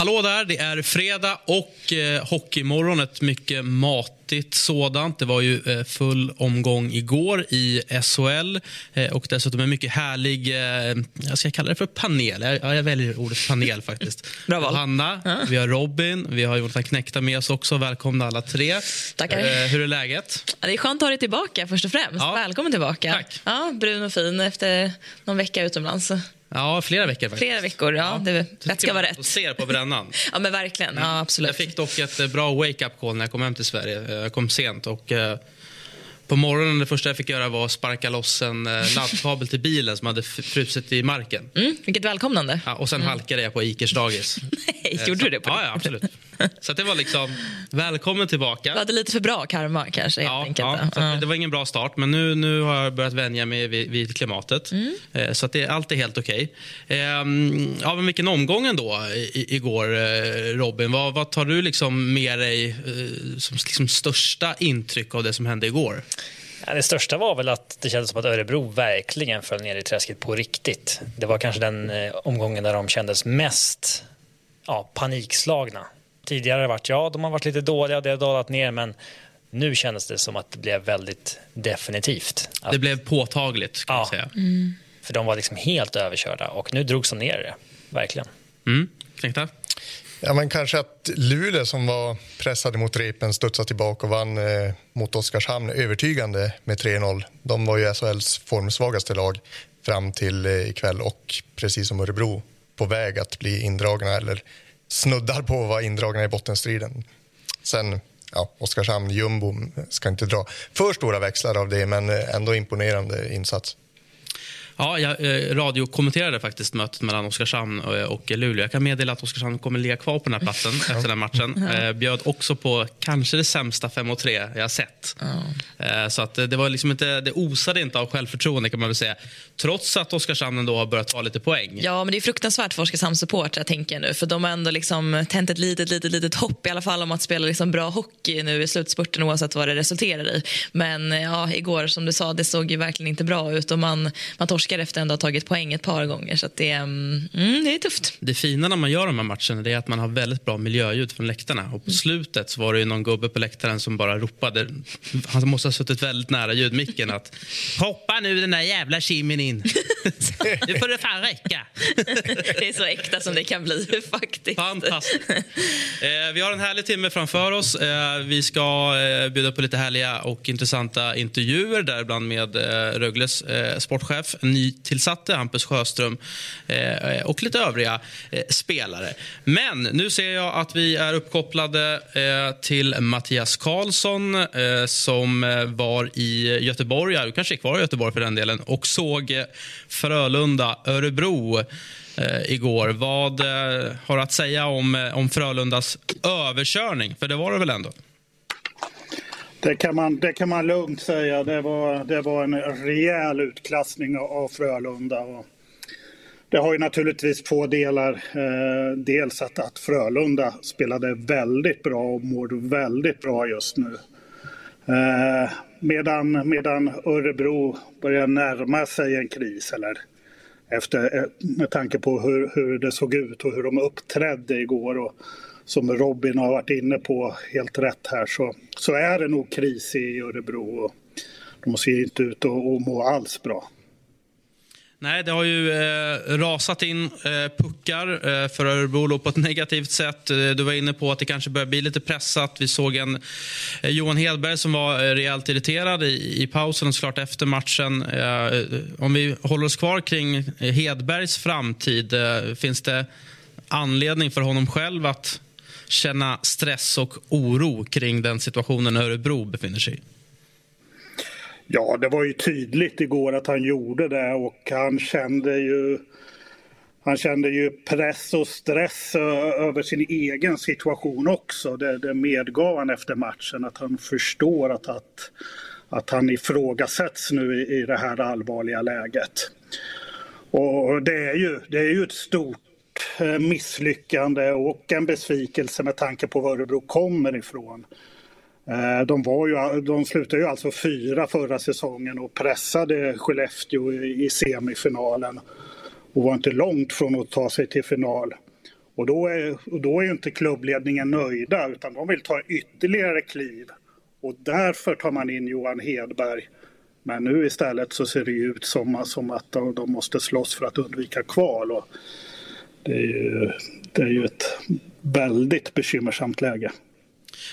Hallå där, det är fredag och eh, hockeymorgon. Ett mycket matigt sådant. Det var ju eh, full omgång igår i SHL eh, och dessutom en mycket härlig, eh, jag ska kalla det för panel. Jag, ja, jag väljer ordet panel faktiskt. Bra val. Hanna, Ja. vi har Robin, vi har Jonathan Knäckta med oss också. Välkomna alla tre. Tackar. Eh, hur är läget? Ja, det är skönt att ha dig tillbaka först och främst. Ja. Välkommen tillbaka. Tack. Ja, brun och fin efter någon vecka utomlands. Ja, flera veckor faktiskt. Flera veckor, ja. Det, rätt ska vara Och rätt. ser på brännan. Ja, men verkligen. Ja, absolut. Jag fick dock ett eh, bra wake-up call när jag kom hem till Sverige. Eh, Jag kom sent och eh, på morgonen det första jag fick göra var att sparka loss en eh, laddkabel till bilen som hade frusit i marken. Mm, vilket välkomnande. Ja, och sen halkade jag på Ikers dagis. Nej, Eh, gjorde så- du det? På Ja, ja, absolut. Så att det var liksom, välkommen tillbaka. Du hade lite för bra karma kanske, helt Ja, ja, så att det var ingen bra start, men nu, nu har jag börjat vänja mig vid, vid klimatet. Mm. Eh, så att det, allt är helt okej. Eh, ja, men vilken omgång ändå i, igår, eh, Robin. Vad, vad tar du liksom med dig eh, som liksom största intryck av det som hände igår? Ja, det största var väl att det kändes som att Örebro verkligen föll ner i träsket på riktigt. Det var kanske den omgången där de kändes mest ja, panikslagna. Tidigare har det varit, ja, de har varit lite dåliga, det har dalat ner, men nu kändes det som att det blev väldigt definitivt. Att, Det blev påtagligt, kan Ja. man säga. För de var liksom helt överkörda och nu drogs de ner i det, verkligen. Mm. Knäckta? Ja, men kanske att Luleå som var pressade mot repen studsade tillbaka och vann eh, mot Oskarshamn övertygande med 3-0. De var ju SHLs formsvagaste lag fram till eh, ikväll och precis som Örebro på väg att bli indragna eller snuddar på att vara indragna i bottenstriden. Sen, ja, Oskarshamn, jumbo, ska inte dra för stora växlar av det men eh, ändå imponerande insats. Ja, jag eh, radiokommenterade faktiskt mötet mellan Oskarshamn och, och Luleå. Jag kan meddela att Oskarshamn kommer ligga kvar på den här platsen efter den här matchen. Eh, bjöd också på kanske det sämsta 5 3 jag har sett. Eh, så att eh, det, var liksom inte, det osade inte av självförtroende kan man väl säga. Trots att Oskarshamn ändå har börjat ta lite poäng. Ja, men det är fruktansvärt för Oskarshamns supportrar, tänker jag nu. För de har ändå liksom tänt ett litet, litet, litet hopp i alla fall om att spela liksom bra hockey nu i slutspurten oavsett vad det resulterar i. Men ja, igår, som du sa, det såg ju verkligen inte bra ut och man, man torskar efter ändå ha tagit poäng ett par gånger. Så att det, mm, mm, det är tufft. Det fina när man gör de här matcherna är att man har väldigt bra miljöljud från läktarna. Och på slutet så var det ju någon gubbe på läktaren som bara ropade. Han måste ha suttit väldigt nära ljudmicken att hoppa nu den där jävla kimmen in. nu får det fan räcka. Det är så äkta som det kan bli faktiskt. Fantastiskt. Eh, vi har en härlig timme framför oss. Eh, vi ska eh, bjuda på lite härliga och intressanta intervjuer däribland med eh, Rögles eh, sportchef, nytillsatte Hampus Sjöström eh, och lite övriga eh, spelare. Men nu ser jag att vi är uppkopplade eh, till Mattias Karlsson eh, som eh, var i Göteborg, ja, du kanske är kvar i Göteborg för den delen, och såg eh, Frölunda-Örebro igår. Vad har du att säga om, om Frölundas överkörning? För det var det väl ändå? Det kan, man, det kan man lugnt säga. Det var, det var en rejäl utklassning av- Frölunda. Och det har ju naturligtvis två delar. Eh, dels att, att Frölunda spelade väldigt bra och mår väldigt bra just nu. Eh, medan, medan Örebro börjar närma sig en kris. Eller efter, eh, med tanke på hur, hur det såg ut och hur de uppträdde igår. Och som Robin har varit inne på helt rätt här så, så är det nog kris i Örebro. Och de ser inte ut att, att må alls bra. Nej, det har ju eh, rasat in eh, puckar eh, för Örebro på ett negativt sätt. Eh, du var inne på att det kanske börjar bli lite pressat. Vi såg en eh, Johan Hedberg som var eh, rejält irriterad i, i pausen och såklart efter matchen. Eh, om vi håller oss kvar kring Hedbergs framtid, eh, finns det anledning för honom själv att känna stress och oro kring den situationen Örebro befinner sig i? Ja, det var ju tydligt igår att han gjorde det och han kände ju han kände ju press och stress över sin egen situation också. Det, det medgav han efter matchen, att han förstår att, att, att han ifrågasätts nu i, i det här allvarliga läget. Och det är ju, det är ju ett stort Eh, misslyckande och en besvikelse med tanke på var Örebro kommer ifrån. Eh, de, var ju, de slutade ju alltså fyra förra säsongen och pressade Skellefteå i semifinalen och var inte långt från att ta sig till final. Och då är, och då är ju inte klubbledningen nöjda utan de vill ta ytterligare kliv. Och därför tar man in Johan Hedberg. Men nu istället så ser det ut som, som att de, de måste slåss för att undvika kval. Och det, är ju, det är ju ett väldigt bekymmersamt läge.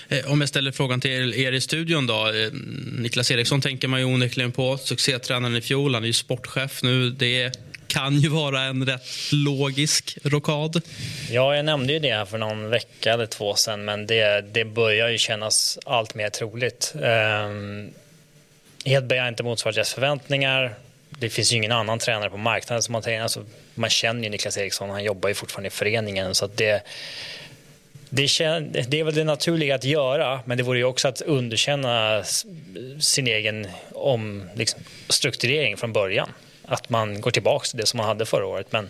Eh, om jag ställer frågan till er i studion då. Eh, Niklas Eriksson tänker man ju onekligen på. Succétränaren i fjol, han är ju sportchef nu. Det kan ju vara en rätt logisk rokad. Ja, jag nämnde ju det för någon vecka eller två sedan, men det, det börjar ju kännas allt mer troligt. Um, Hedberg har inte motsvarat deras förväntningar. Det finns ju ingen annan tränare på marknaden som har alltså, Man känner ju Niklas Eriksson, han jobbar ju fortfarande i föreningen. Så det, det, det, är väl det naturliga att göra, men det vore ju också att underkänna sin egen om, liksom, strukturering från början att man går tillbaka till det som man hade förra året. Men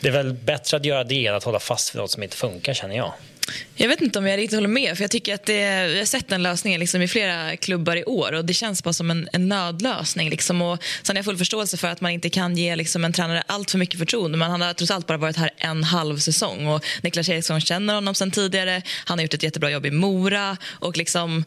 det är väl bättre att göra det än att hålla fast vid något som inte funkar känner jag. Jag vet inte om jag riktigt håller med. För Jag tycker att det, Vi har sett den lösningen liksom i flera klubbar i år och det känns bara som en, en nödlösning. Liksom. Och sen har jag full förståelse för att man inte kan ge liksom, en tränare allt för mycket förtroende. Men han har trots allt bara varit här en halv säsong. Och Niklas Eriksson känner honom sen tidigare. Han har gjort ett jättebra jobb i Mora. Och liksom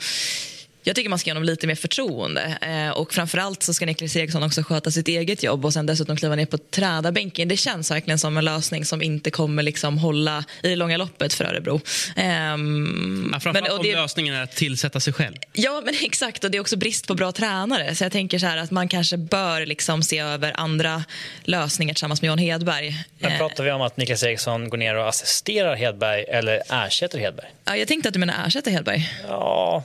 jag tycker man ska ge honom lite mer förtroende. Eh, och framförallt så ska Niklas Eriksson också sköta sitt eget jobb och sen dessutom kliva ner på tränarbänken. Det känns verkligen som en lösning som inte kommer liksom hålla i det långa loppet för Örebro. Eh, ja, framförallt om det, lösningen är att tillsätta sig själv. Ja, men exakt. Och det är också brist på bra tränare. Så jag tänker så här att man kanske bör liksom se över andra lösningar tillsammans med Johan Hedberg. Men eh, pratar vi om att Niklas Eriksson går ner och assisterar Hedberg eller ersätter Hedberg? Ja, jag tänkte att du menar ersätter Hedberg. Ja,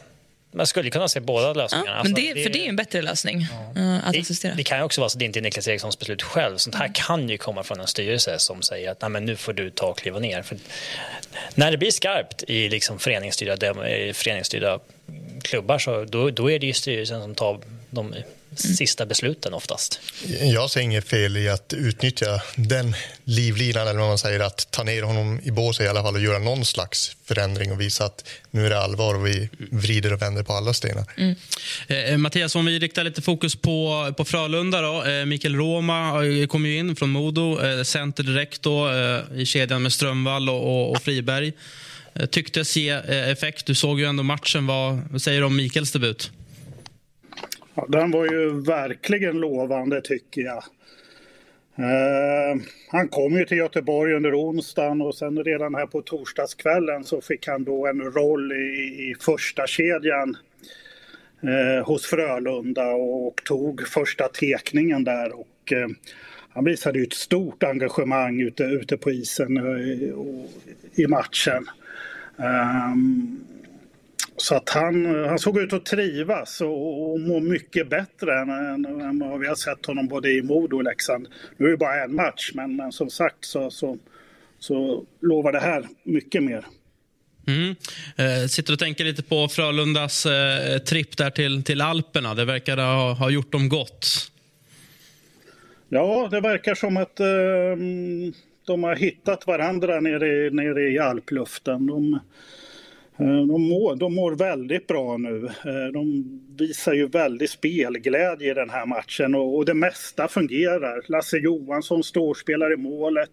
man skulle kunna se båda lösningarna. Ja, men alltså, det, för det är en bättre lösning. Ja. Uh, att det, det, kan ju också vara så att det inte är Niklas Erikssons beslut själv. Sånt här mm. kan ju komma från en styrelse som säger att Nej, men nu får du ta och kliva ner. För när det blir skarpt i liksom föreningsstyrda, föreningsstyrda klubbar så då, då är det ju styrelsen som tar de sista besluten oftast. Jag ser inget fel i att utnyttja den livlinan, eller vad man säger, att ta ner honom i båset i alla fall och göra någon slags förändring och visa att nu är det allvar och vi vrider och vänder på alla stenar. Mm. Eh, Mattias, om vi riktar lite fokus på, på Frölunda då. Eh, Mikael Roma eh, kom ju in från Modo, eh, center direkt då, eh, i kedjan med Strömvall och, och, och Friberg. Eh, tycktes ge eh, effekt. Du såg ju ändå matchen. Vad, vad säger du om Mikaels debut? Ja, den var ju verkligen lovande tycker jag. Eh, han kom ju till Göteborg under onsdagen och sen redan här på torsdagskvällen så fick han då en roll i, i första kedjan eh, hos Frölunda och, och, tog första tekningen där. Och, eh, han visade ju ett stort engagemang ute, ute på isen eh, i matchen. Um, så att han, han såg ut att trivas och, och må mycket bättre än, än, än vad vi har sett honom både i Modo och Leksand. Nu är det bara en match, men, men som sagt så, så, så lovar det här mycket mer. Mm. Eh, sitter och tänker lite på Frölundas eh, tripp där till, till Alperna. Det verkar ha, ha gjort dem gott. Ja, det verkar som att eh, de har hittat varandra nere, nere i alpluften. De, Eh, de mår, de mår väldigt bra nu. Eh, de visar ju väldigt spelglädje i den här matchen och, och det mesta fungerar. Lasse Johansson storspelar i målet.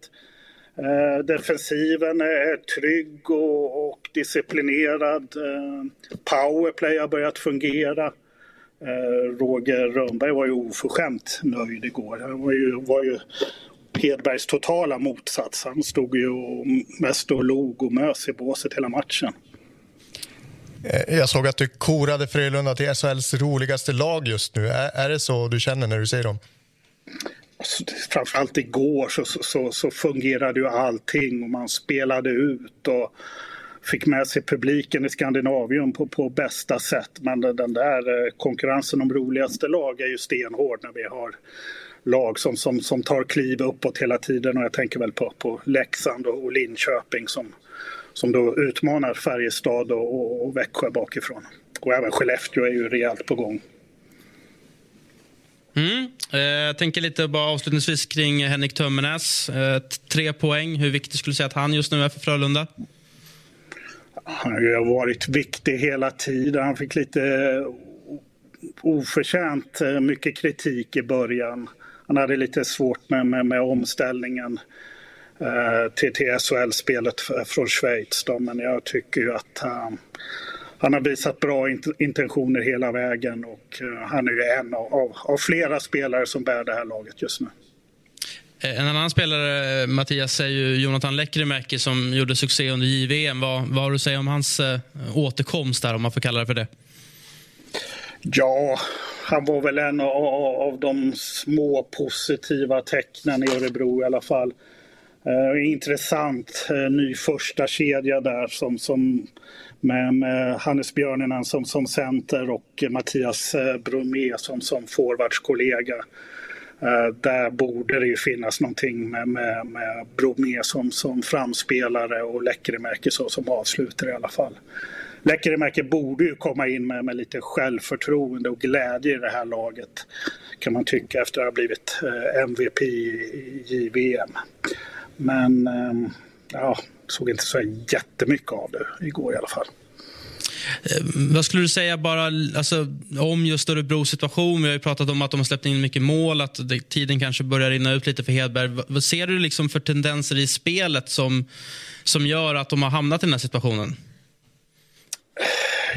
Eh, defensiven är trygg och, och disciplinerad. Eh, powerplay har börjat fungera. Eh, Roger Rönnberg var ju oförskämt nöjd igår. Han var ju, var ju Hedbergs totala motsats. Han stod ju och mest och log och mös i båset hela matchen. Eh, jag såg att du korade Frölunda till SHLs roligaste lag just nu. Är, är det så du känner när du ser dem? Alltså, framförallt igår så, så, så fungerade ju allting och man spelade ut och fick med sig publiken i Skandinavien på, på bästa sätt. Men den där eh, konkurrensen om roligaste lag är ju stenhård när vi har lag som, som, som tar kliv uppåt hela tiden och jag tänker väl på, på Leksand och Linköping som, som då utmanar Färjestad och, och, Växjö bakifrån. Och även Skellefteå är ju rejält på gång. Mm. Eh, jag tänker lite bara avslutningsvis kring Henrik Tömmernes. Eh, tre poäng. Hur viktig skulle du säga att han just nu är för Frölunda? Han har ju varit viktig hela tiden. Han fick lite oförtjänt mycket kritik i början. Han hade lite svårt med, med, med omställningen eh, till, till SHL-spelet från Schweiz. Då. Men jag tycker ju att han, han har visat bra intentioner hela vägen och eh, han är ju en av, av, flera spelare som bär det här laget just nu. Eh, en annan spelare, Mattias, är ju Jonathan Lekkerimäki som gjorde succé under JVM. Vad, vad har du att säga om hans återkomst där, om man får kalla det för det? Ja, han var väl en av, av de små positiva tecknen i Örebro i alla fall. Eh, intressant eh, ny första kedja där som, som med, med Hannes Björninen som, som center och Mattias eh, Bromé som, som forwardskollega. Eh, där borde det ju finnas någonting med, med, med Bromé som, som framspelare och Lekkerimäki som avslutare i alla fall. Lekkerimäki borde ju komma in med, med lite självförtroende och glädje i det här laget. Kan man tycka efter att ha blivit eh, MVP i JVM. Men eh, ja, såg inte så jättemycket av det igår i alla fall. Eh, vad skulle du säga bara alltså, om just Örebros situation? Vi har ju pratat om att de har släppt in mycket mål, att tiden kanske börjar rinna ut lite för Hedberg. Vad ser du liksom för tendenser i spelet som, som gör att de har hamnat i den här situationen?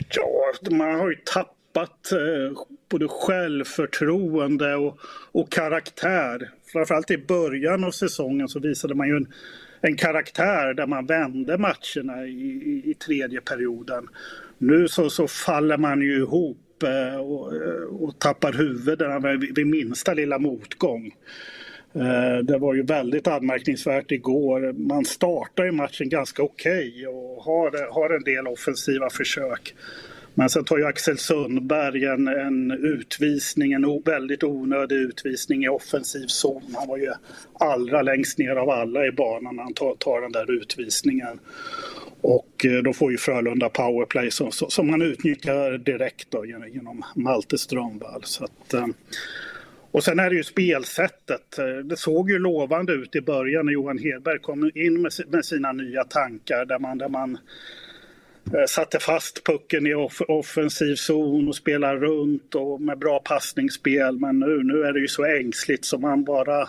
Ja, man har ju tappat eh, både självförtroende och, och karaktär. Framförallt i början av säsongen så visade man ju en, en karaktär där man vände matcherna i, i, i tredje perioden. Nu så, så faller man ju ihop eh, och, eh, och tappar huvudet vid, vid minsta lilla motgång. Eh, det var ju väldigt anmärkningsvärt igår. Man startar ju matchen ganska okej okay och har, har en del offensiva försök. Men sen tar ju Axel Sundberg en, en utvisning, en väldigt onödig utvisning i offensiv zon. Han var ju allra längst ner av alla i banan när han tar, tar den där utvisningen. Och eh, då får ju Frölunda powerplay som, som man utnyttjar direkt då, genom Malte Strömvall. Så att, eh, och sen är det ju spelsättet. Eh, det såg ju lovande ut i början när Johan Hedberg kom in med sina nya tankar där man, där man Eh, satte fast pucken i off offensiv zon och spelade runt och med bra passningsspel. Men nu, nu är det ju så ängsligt som man bara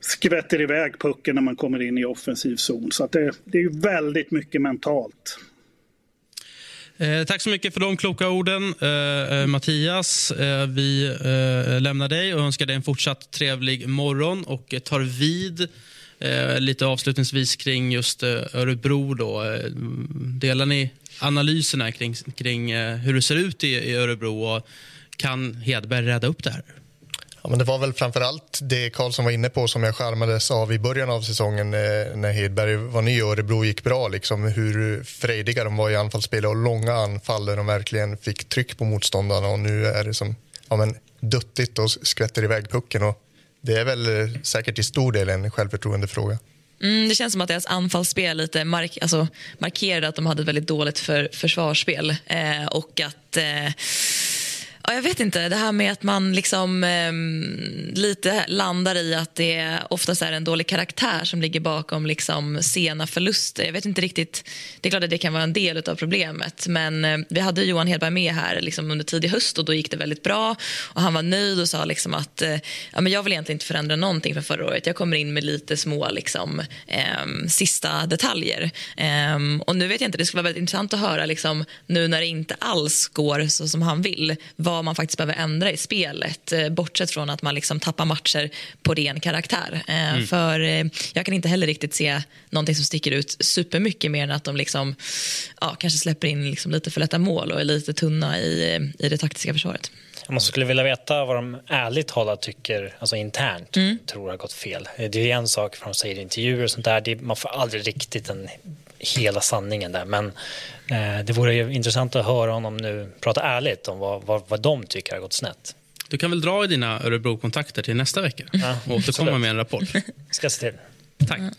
skvätter iväg pucken när man kommer in i offensiv zon. Så det, det är ju väldigt mycket mentalt. Eh, tack så mycket för de kloka orden, eh, eh Mattias. Eh, vi eh, lämnar dig och önskar dig en fortsatt trevlig morgon och tar vid eh, lite avslutningsvis kring just eh, Örebro. Då. Eh, delar ni analyserna kring, kring eh, hur det ser ut i, i Örebro och kan Hedberg rädda upp det här? Ja, men det var väl framför allt det Karlsson var inne på som jag skärmades av i början av säsongen eh, när Hedberg var ny och Örebro gick bra. Liksom, hur frejdiga de var i anfallsspelet och långa anfall där de verkligen fick tryck på motståndarna. Och nu är det som ja, men, duttigt och skvätter iväg pucken. Och det är väl eh, säkert till stor del en självförtroendefråga. Mm, det känns som att deras anfallsspel lite mark alltså, markerade att de hade ett väldigt dåligt för, försvarsspel. Eh, och att... Eh, Ja, jag vet inte. Det här med att man liksom eh, lite landar i att det oftast är en dålig karaktär som ligger bakom liksom sena förluster. Jag vet inte riktigt. Det är klart att det kan vara en del av problemet. Men eh, vi hade Johan Hedberg med här liksom under tidig höst och då gick det väldigt bra. Och Han var nöjd och sa liksom att eh, ja, men jag vill egentligen inte förändra någonting från förra året. Jag kommer in med lite små liksom, eh, sista detaljer. Ehm, och nu vet jag inte, Det skulle vara väldigt intressant att höra liksom, nu när det inte alls går så som han vill vad man faktiskt behöver ändra i spelet eh, bortsett från att man liksom tappar matcher på ren karaktär. Eh, mm. För eh, Jag kan inte heller riktigt se någonting som sticker ut supermycket mer än att de liksom, ja, kanske släpper in liksom lite för lätta mål och är lite tunna i, i det taktiska försvaret. Man skulle vilja veta vad de ärligt talat tycker, alltså internt, mm. tror har gått fel. Det är en sak för de säger i intervjuer och sånt där, det, man får aldrig riktigt den hela sanningen där. Men eh, det vore intressant att höra honom nu prata ärligt om vad, vad, vad de tycker har gått snett. Du kan väl dra i dina Örebro-kontakter till nästa vecka ja, och återkomma med en rapport. Ska jag se till. Tack. Mm.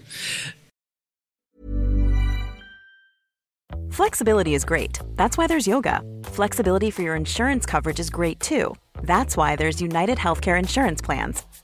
Flexibility is great. That's why there's yoga. Flexibility for your insurance coverage is great too. That's why there's United Healthcare Insurance Plans.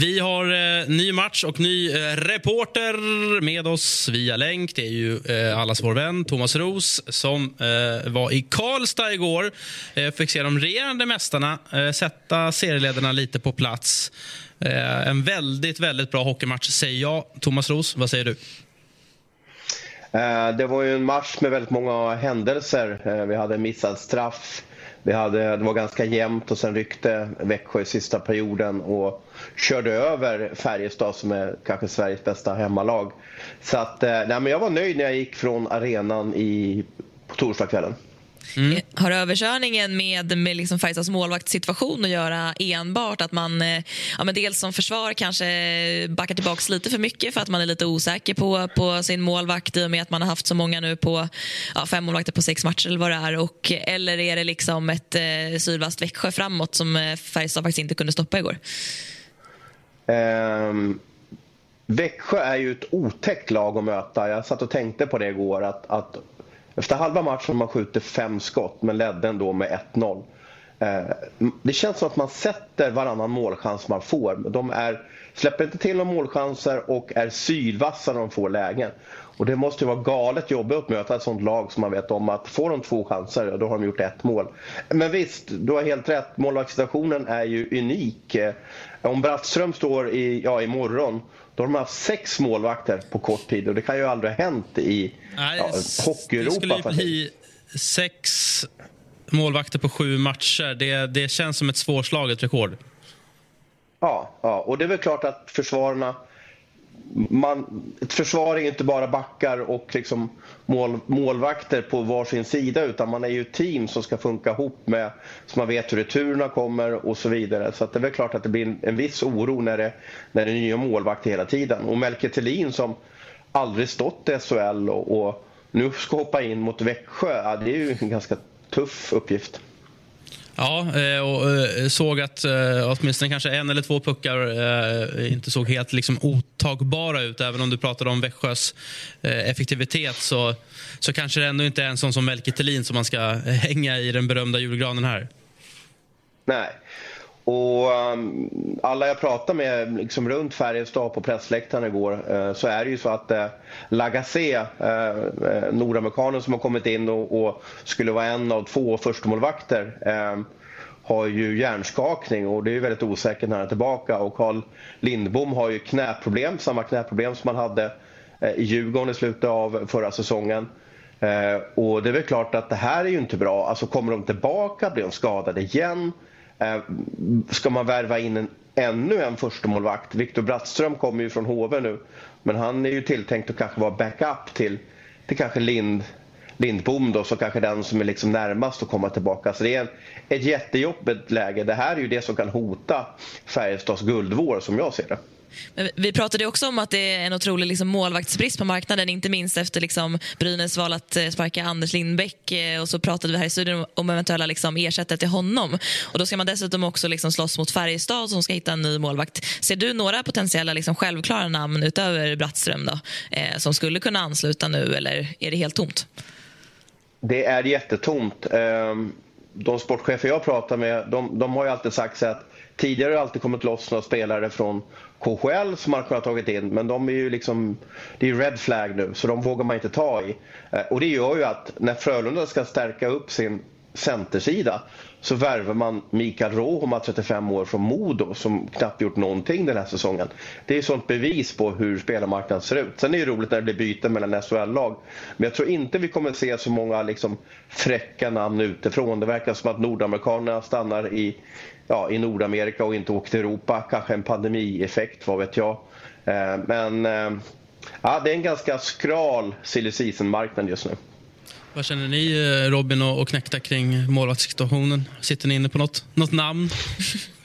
Vi har eh, ny match och ny eh, reporter med oss via länk. Det är ju eh, allas vår vän Thomas Ros som eh, var i Karlstad igår. Eh, fick se de regerande mästarna eh, sätta serieledarna lite på plats. Eh, en väldigt, väldigt bra hockeymatch säger jag. Thomas Ros, vad säger du? Eh, det var ju en match med väldigt många händelser. Eh, vi hade missad straff. Vi hade, det var ganska jämnt och sen ryckte Växjö i sista perioden och körde över Färjestad som är kanske Sveriges bästa hemmalag. Så att, eh, nej, men jag var nöjd när jag gick från arenan i, på torsdagskvällen. Mm. Har överkörningen med, med liksom Färjestads målvaktssituation att göra enbart? Att man eh, ja, men dels som försvar kanske backar tillbaka lite för mycket för att man är lite osäker på, på sin målvakt i och med att man har haft så många nu på ja, fem målvakter på sex matcher eller vad det är. Och, eller är det liksom ett eh, sydvast Växjö framåt som eh, Färjestad faktiskt inte kunde stoppa igår? Ehm, Växjö är ju ett otäckt lag att möta. Jag satt och tänkte på det igår. att, att efter halva matchen man skjuter fem skott men ledde ändå med 1-0. Eh, det känns som att man sätter varannan målchans man får. De är, släpper inte till några målchanser och är sylvassa när de får lägen. Och det måste ju vara galet jobbigt att möta ett sånt lag som man vet om att får de två chanser, då har de gjort ett mål. Men visst, du har helt rätt. Målvaktssituationen är ju unik. Eh, om Brattström står i, ja, imorgon då har de haft sex målvakter på kort tid och det kan ju aldrig ha hänt i Nej, ja, Hockeyeuropa. Det skulle bli sex målvakter på sju matcher. Det, det känns som ett svårslaget rekord. Ja, ja, och det är väl klart att försvararna man, ett försvar är inte bara backar och liksom mål, målvakter på varsin sida utan man är ju ett team som ska funka ihop med så man vet hur returerna kommer och så vidare. Så det är väl klart att det blir en, en viss oro när det, när det är nya målvakter hela tiden. Och Melker Thelin som aldrig stått i SHL och, och nu ska hoppa in mot Växjö, ja, det är ju en ganska tuff uppgift. Ja, eh, och eh, såg att eh, åtminstone kanske en eller två puckar inte såg helt liksom otagbara ut. Även om du pratade om Växjös effektivitet så, så kanske det ändå inte är en sån som Melke Thelin som man ska hänga i den berömda julgranen här. Nej. Och um, alla jag pratade med liksom runt Färjestad på pressläktaren igår uh, så är det ju så att eh, uh, Lagacé, uh, eh, nordamerikanen som har kommit in och, och, skulle vara en av två förstemålvakter ehm, har ju hjärnskakning och det är ju väldigt osäkert när han är tillbaka. Och Carl Lindbom har ju knäproblem, samma knäproblem som han hade i Djurgården i slutet av förra säsongen. Och det är väl klart att det här är ju inte bra. Alltså kommer de tillbaka, blir de skadade igen? Eh, ska man värva in en, ännu en förstemålvakt? Viktor Brattström kommer ju från HV nu. Men han är ju tilltänkt att kanske vara backup till, till kanske Lind, Lindbom då, så kanske den som är liksom närmast att komma tillbaka. Så det är en, ett jättejobbigt läge. Det här är ju det som kan hota Färjestads guldvår som jag ser det. Men vi pratade också om att det är en otrolig liksom, målvaktsbrist på marknaden, inte minst efter liksom, Brynäs val att eh, sparka Anders Lindbäck eh, och så pratade vi här i studion om eventuella liksom, ersättare till honom. Och Då ska man dessutom också liksom, slåss mot Färjestad som ska hitta en ny målvakt. Ser du några potentiella liksom, självklara namn utöver Brattström då, eh, som skulle kunna ansluta nu eller är det helt tomt? Det är jättetomt. Ehm, de sportchefer jag pratar med de, de har ju alltid sagt att tidigare har det alltid kommit loss några spelare från KHL som man har tagit in men de är ju liksom, det är red flag nu så de vågar man inte ta i. Eh, och det gör ju att när Frölunda ska stärka upp sin centersida så värvar man Mikael Rohoma, 35 år, från Modo som knappt gjort någonting den här säsongen. Det är ett sånt bevis på hur spelarmarknaden ser ut. Sen är det roligt när det blir byten mellan SHL-lag. Men jag tror inte vi kommer se så många liksom, fräcka namn utifrån. Det verkar som att nordamerikanerna stannar i, ja, i Nordamerika och inte åker till Europa. Kanske en pandemieffekt, vad vet jag. Eh, men eh, ja, det är en ganska skral silly season-marknad just nu. Vad känner ni, eh, Robin och, och Knäckta, kring målvaktssituationen? Sitter ni inne på något, något namn?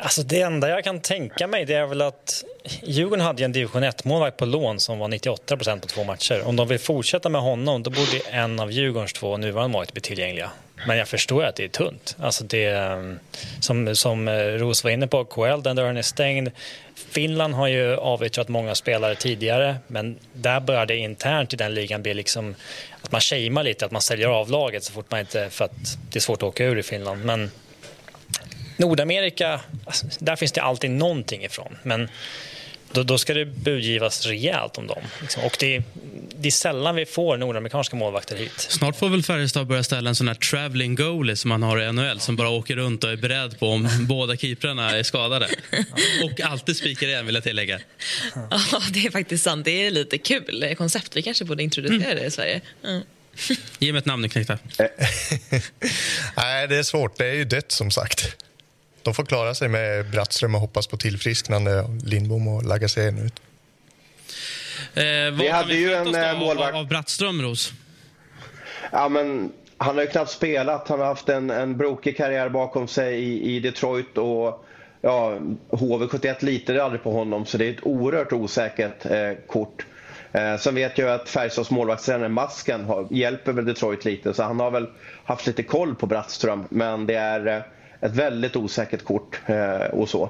Alltså det enda jag kan tänka mig det är väl att Djurgården hade en division 1-målvakt på lån som var 98% på två matcher. Om de vill fortsätta med honom då borde en av Djurgårdens två nuvarande målvakter bli tillgängliga. Men jag förstår att det är tunt. Alltså det, ehm, som, som eh, Ros var inne på, KL, den dörren är stängd. Finland har ju avyttrat många spelare tidigare men där börjar det internt i den ligan bli liksom att man shamear lite, att man säljer av laget så fort man inte, för att det är svårt att åka ur i Finland. Men Nordamerika, alltså, där finns det alltid någonting ifrån. Men då, då ska det budgivas rejält om dem. Liksom. Och det, det är sällan vi får nordamerikanska målvakter hit. Snart får väl Färjestad börja ställa en sån här traveling goalie som man har i NHL som bara åker runt och är beredd på om båda keeprarna är skadade. Och alltid spikar igen vill jag tillägga. Ja, det är faktiskt sant. Det är lite kul koncept. Vi kanske borde introducera det i Sverige. Mm. Ge mig ett namn nu, Knäckta. Nej, det är svårt. Det är ju dött, som sagt. De får klara sig med Brattström och hoppas på tillfrisknande av Lindbom och Lagasen ut. Eh, vad Vi hade vi ju en, eh, av, målvakt- av Brattström, Ros? Ja, men han har ju knappt spelat. Han har haft en, en brokig karriär bakom sig i, i Detroit. och ja, HV71 litade aldrig på honom, så det är ett oerhört osäkert eh, kort. Eh, sen vet jag att Färjestads målvaktstränare Masken har, hjälper väl Detroit lite, så han har väl haft lite koll på Brattström. Men det är eh, ett väldigt osäkert kort eh, och så.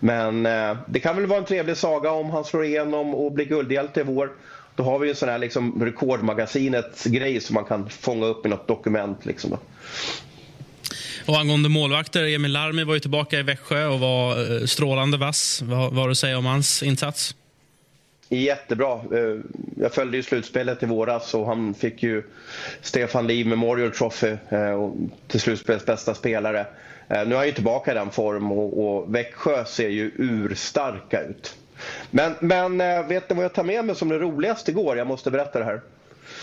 Men eh, det kan väl vara en trevlig saga om han slår igenom och blir guldhjälte i vår. Då har vi ju en sån här liksom rekordmagasinets grej som man kan fånga upp i något dokument. Liksom då. Och angående målvakter, Emil Larmi var ju tillbaka i Växjö och var eh, strålande vass. Vad har du att säga om hans insats? Jättebra. Jag följde ju slutspelet i våras och han fick ju Stefan Liv Memorial Trophy och till slutspelets bästa spelare. Eh, Nu är han ju tillbaka i den form och, och Växjö ser ju urstarka ut. Men, men eh, vet ni vad jag tar med mig som det roligaste igår? Jag måste berätta det här.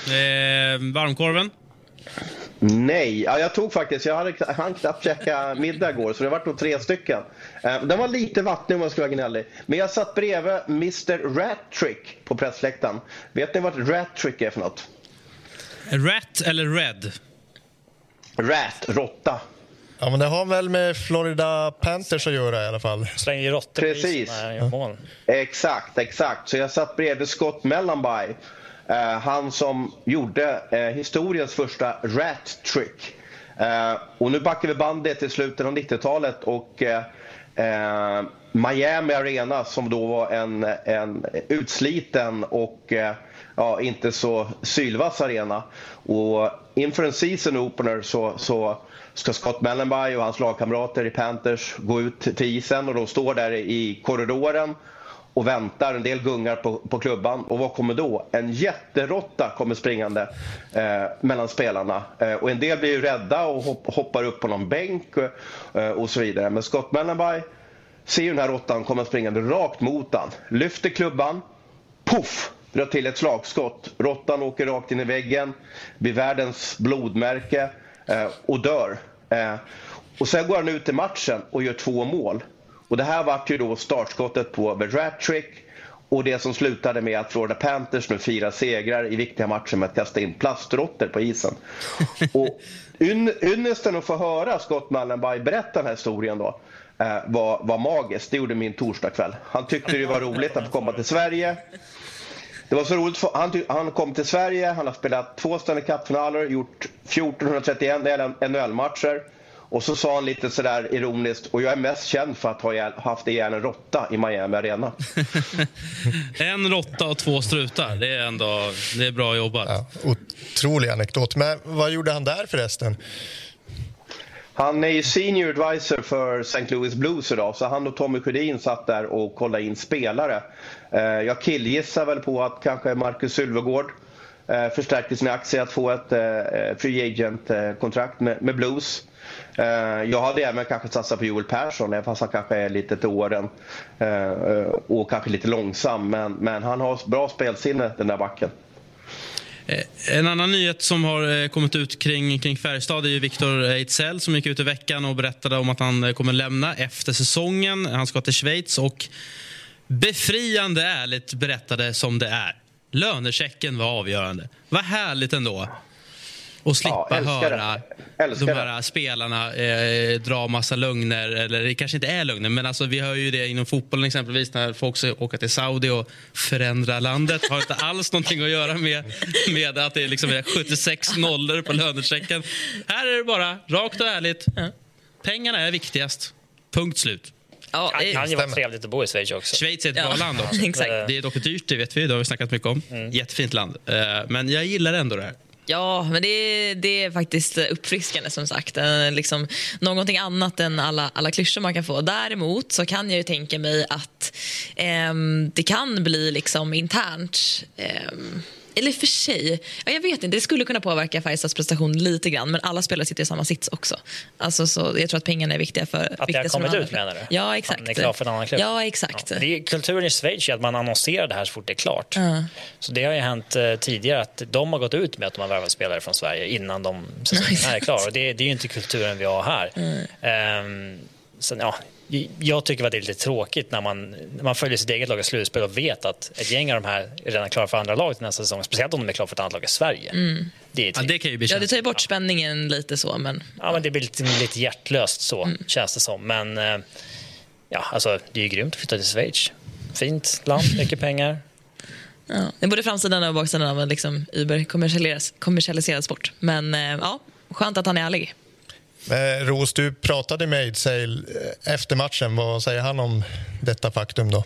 Eh, varmkorven? Nej, ja, jag tog faktiskt, jag hade, hann knappt käka middag igår så det var nog tre stycken. Eh, den var lite vattnig om jag ska vara gnällig. Men jag satt bredvid Mr Rattrick på pressläktaren. Vet ni vad Rattrick är för något? Rat eller Red? Rat, råtta. Ja, men det har väl med Florida Panthers att göra i alla fall. Slänger ju råttor på Precis. mål. Exakt, exakt. Så jag satt bredvid Scott Mellanby. Eh, han som gjorde eh, historiens första rat trick. Eh, och nu backar vi bandet till slutet av 90-talet och eh, Miami Arena som då var en, en utsliten och eh, ja, inte så sylvass arena. Och inför en season opener så, så ska Scott Mellenby och hans lagkamrater i Panthers gå ut till isen och de står där i korridoren och väntar. En del gungar på, på klubban. Och vad kommer då? En jätteråtta kommer springande eh, mellan spelarna. Eh, och en del blir ju rädda och hopp, hoppar upp på någon bänk eh, och så vidare. Men Scott Mellanby ser ju den här råttan komma springande rakt mot han. Lyfter klubban. Puff! Drar till ett slagskott. Råttan åker rakt in i väggen. Blir världens blodmärke. Eh, och dör. Eh, och sen går han ut i matchen och gör två mål. Och det här vart ju då startskottet på The Rat Trick och det som slutade med att Florida Panthers nu firar segrar i viktiga matcher med att kasta in plastråttor på isen. Och yn- ynnesten att få höra Scott Mallenby berätta den här historien då eh, var, var magiskt. Det gjorde min torsdagkväll. Han tyckte det var roligt att få komma till Sverige. Det var så roligt, han, han kom till Sverige, han har spelat två Stanley Cup-finaler, gjort 1431 NHL-matcher. Och så sa han lite sådär ironiskt, och jag är mest känd för att ha haft ihjäl en råtta i Miami Arena. En råtta och två strutar. Det är ändå det är bra jobbat. Ja, otrolig anekdot. Men vad gjorde han där förresten? Han är ju senior advisor för St. Louis Blues idag, så han och Tommy Sjödin satt där och kollade in spelare. Eh, Jag killgissar väl på att kanske Marcus Sylvegård eh, förstärkte sina aktier att få ett eh, free agent-kontrakt med Blues. Eh, jag hade även kanske satsat på Joel Persson, även fast han kanske är lite till åren eh, och kanske lite långsam. Men, men han har bra spelsinne, den där backen. Eh, en annan nyhet som har kommit ut kring, kring Färjestad är ju Viktor Ejdsell som gick ut i veckan och berättade om att han kommer lämna efter säsongen. Han ska till Schweiz och befriande ärligt berättade som det är. Lönechecken var avgörande. Vad härligt ändå. Och slippa Ja, höra de det. här spelarna eh, dra massa lögner. Eller det kanske inte är lögner, men alltså, vi hör ju det inom fotbollen exempelvis när folk ska åka till Saudi och förändra landet. har inte alls någonting att göra med, med att det är liksom är 76 nollor på lönechecken. Här är det bara rakt och ärligt. Pengarna är viktigast. Punkt slut. Ja, Det kan ju vara trevligt att bo i Schweiz också. Schweiz är ett bra Ja, land också. exakt. Det är dock dyrt, det vet vi. Det har vi snackat mycket om. Jättefint land. Eh, Men jag gillar ändå det här. Ja, men det är, det är faktiskt uppfriskande som sagt. Eh, liksom, någonting annat än alla, alla klyschor man kan få. Däremot så kan jag ju tänka mig att eh, det kan bli liksom internt eh, eller för sig, ja, jag vet inte, det skulle kunna påverka Färjestads prestation lite grann men alla spelare sitter i samma sits också. Alltså, så jag tror att pengarna är viktiga för... Att det har kommit ut menar du? Ja, exakt. Man är klar för en annan klubb? Ja, exakt. Ja. Det är, kulturen i Schweiz är att man annonserar det här så fort det är klart. Ja. Så det har ju hänt eh, tidigare att de har gått ut med att de har värvat spelare från Sverige innan de säsongen är klar. Och det, det är ju inte kulturen vi har här. Ehm, sen, ja, jag tycker att det är lite tråkigt när man, när man följer sitt eget lag i slutspel och vet att ett gäng av de här är redan klara för andra laget nästa säsong. Speciellt om de är klara för ett annat lag i Sverige. Det är Ja, det kan ju bli Ja, det tar ju bort spänningen lite så, men... Ja, men det blir lite, lite hjärtlöst så, känns det som. Men eh, ja, alltså, det är ju grymt att flytta till Schweiz. Fint land, mycket pengar. Ja, det är både framsidan och baksidan av en liksom Uber kommersialiseras, kommersialiserad sport. Men eh, ja, skönt att han är ärlig. Eh, Ros, du pratade med Ejdsell eh, efter matchen. Vad säger han om detta faktum? då?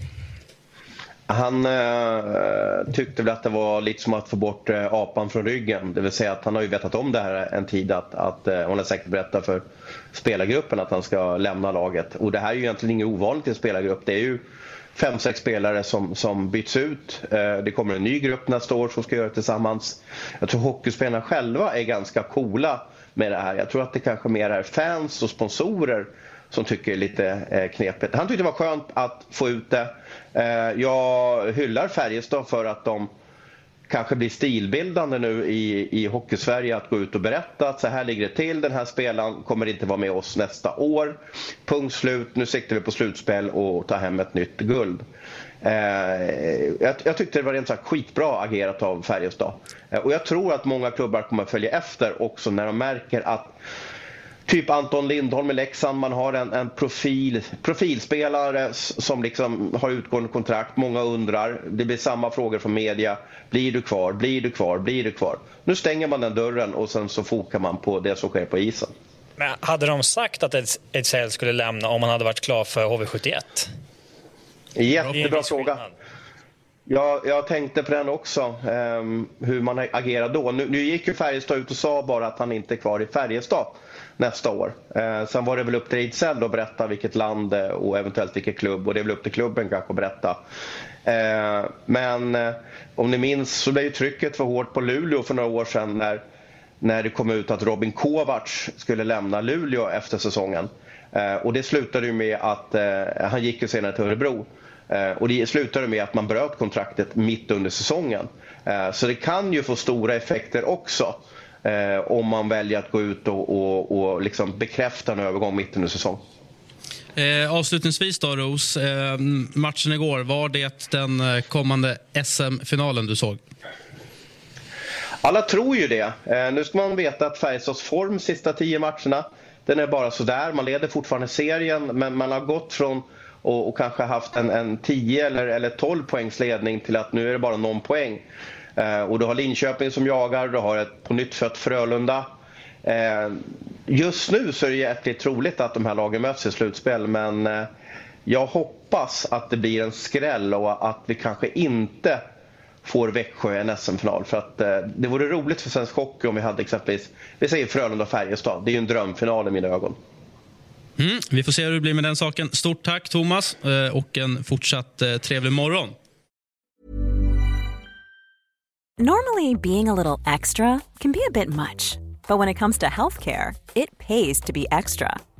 Han eh, tyckte väl att det var lite som att få bort eh, apan från ryggen. Det vill säga att han har ju vetat om det här en tid. Att, att eh, hon har säkert berättat för spelargruppen att han ska lämna laget. Och det här är ju egentligen inget ovanligt i en spelargrupp. Det är ju fem, sex spelare som, som byts ut. Eh, det kommer en ny grupp nästa år som ska göra det tillsammans. Jag tror hockeyspelarna själva är ganska coola med det här. Jag tror att det kanske mer är fans och sponsorer som tycker det är lite eh, knepigt. Han tyckte det var skönt att få ut det. Eh, jag hyllar Färjestad för att de kanske blir stilbildande nu i, i Hockeysverige att gå ut och berätta att så här ligger det till. Den här spelaren kommer inte vara med oss nästa år. Punkt slut. Nu siktar vi på slutspel och tar hem ett nytt guld. Eh, jag, jag tyckte det var rent sagt skitbra agerat av Färjestad. Eh, och jag tror att många klubbar kommer följa efter också när de märker att Typ Anton Lindholm i Leksand, man har en, en profil, profilspelare som liksom har utgående kontrakt. Många undrar, det blir samma frågor från media. Blir du kvar? Blir du kvar? Blir du kvar? Nu stänger man den dörren och sen så fokar man på det som sker på isen. Men hade de sagt att Eds- Ejdsell skulle lämna om han hade varit klar för HV71? Jättebra fråga. Jag, jag tänkte på den också, ehm, hur man agerar då. Nu, nu gick ju Färjestad ut och sa bara att han inte är kvar i Färjestad nästa år. Eh, sen var det väl upp till Ejdsell att berätta vilket land eh, och eventuellt vilken klubb och det är väl upp till klubben kanske att berätta. Eh, men eh, om ni minns så blev ju trycket för hårt på Luleå för några år sedan när, när det kom ut att Robin Kovacs skulle lämna Luleå efter säsongen. Och det slutade ju med att han gick ju senare till Örebro. Eh, Och det slutade med att man bröt kontraktet mitt under säsongen. Eh, Så det kan ju få stora effekter också eh, om man väljer att gå ut och, och, och liksom bekräfta en övergång mitt under säsong. Eh, avslutningsvis då, Ros. Eh, matchen igår, var det den kommande SM-finalen du såg? Alla tror ju det. Eh, nu ska man veta att Färjestads form sista tio matcherna, den är bara sådär. Man leder fortfarande serien, men man har gått från och, och kanske haft en, en 10 eller, eller 12 poängs ledning till att nu är det bara någon poäng. Eh, och du har Linköping som jagar, du har ett på nytt fött Frölunda. Eh, just nu så är det jäkligt troligt att de här lagen möts i slutspel, men eh, jag hoppas att det blir en skräll och att vi kanske inte får Växjö en SM-final. För att eh, det vore roligt för svensk hockey om vi hade exempelvis, vi säger Frölunda och Färjestad. Det är ju en drömfinal i mina ögon. Mm, vi får se hur det blir med den saken. Stort tack, Thomas, eh, och en fortsatt eh, trevlig morgon. Normally, being a little extra can be a bit much, but when it comes to healthcare, it pays to be extra.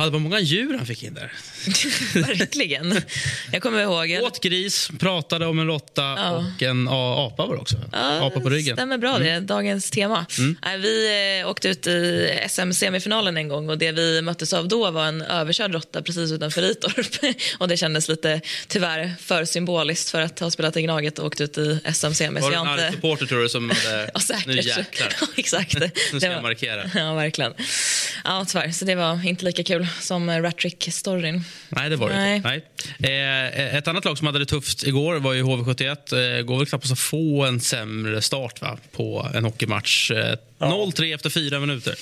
Ja, det var många djur han fick in där. Verkligen. Jag kommer ihåg... Åt gris, pratade om en råtta och en apa var det också. apa på ryggen. stämmer bra det, dagens tema. Nej, Vi eh, åkte ut i SM-semifinalen en gång och det vi möttes av då var en överkörd råtta precis utanför Ritorp. och det kändes lite, tyvärr, för symboliskt för att ha spelat i Gnaget och åkt ut i SM-semi. Var det en har arg inte... supporter tror du som hade... Ja, säkert. Nu jäklar. Ja, exakt. Nu ska Det jag var- markera. Ja, verkligen. Ja, tyvärr. Så det var inte lika kul som Ratrick-storyn. Nej, det var det Nej. inte. Nej. Eh, ett annat lag som hade det tufft igår var ju HV71. Eh, går väl knappast att få en sämre start va? på en hockeymatch. Eh, 0-3 efter fyra minuter.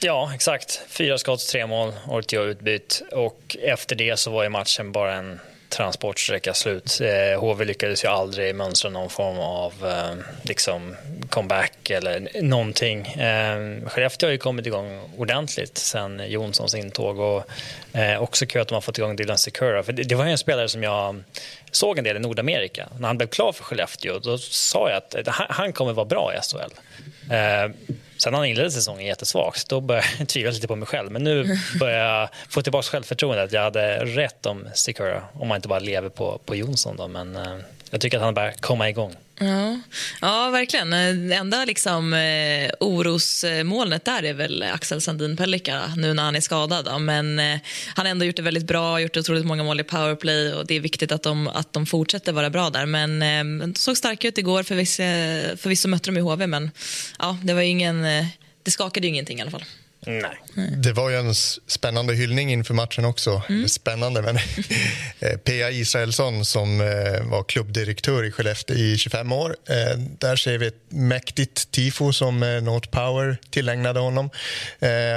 Ja, exakt. Fyra skott, tre mål, Ortio utbytt. Och efter det så var ju matchen bara en transportsträcka slut. Eh, HV lyckades ju aldrig mönstra någon form av eh, liksom comeback eller någonting. Eh, Skellefteå har ju kommit igång ordentligt sen Jonssons intåg och eh, också kul att de har fått igång Dylan Secura. För det, det var ju en spelare som jag såg en del i Nordamerika. När han blev klar för Skellefteå då sa jag att han, han kommer vara bra i SHL. Eh, Sen när han inledde säsongen jättesvagt, då började jag tvivla lite på mig själv. Men nu börjar jag få tillbaka självförtroendet. Jag hade rätt om Sikora, om man inte bara lever på, på Jonsson. Då. Men eh, jag tycker att han börjar komma igång. Ja, ja verkligen. Det enda liksom, eh, orosmolnet där är väl Axel Sandin Pellikka nu när han är skadad. Då. Men eh, han har ändå gjort det väldigt bra, gjort otroligt många mål i powerplay och det är viktigt att de, att de fortsätter vara bra där. Men eh, de såg starka ut igår, förvisso, förvisso mötte de i HV men ja, det var ingen, eh, det skakade ju ingenting i alla fall. Nej. Det var ju en spännande hyllning inför matchen också. Eller Spännande, men eh, P.A. Israelsson som eh, var klubbdirektör i Skellefteå i 25 år. Eh, Där ser vi ett mäktigt tifo som North Power tillägnade honom.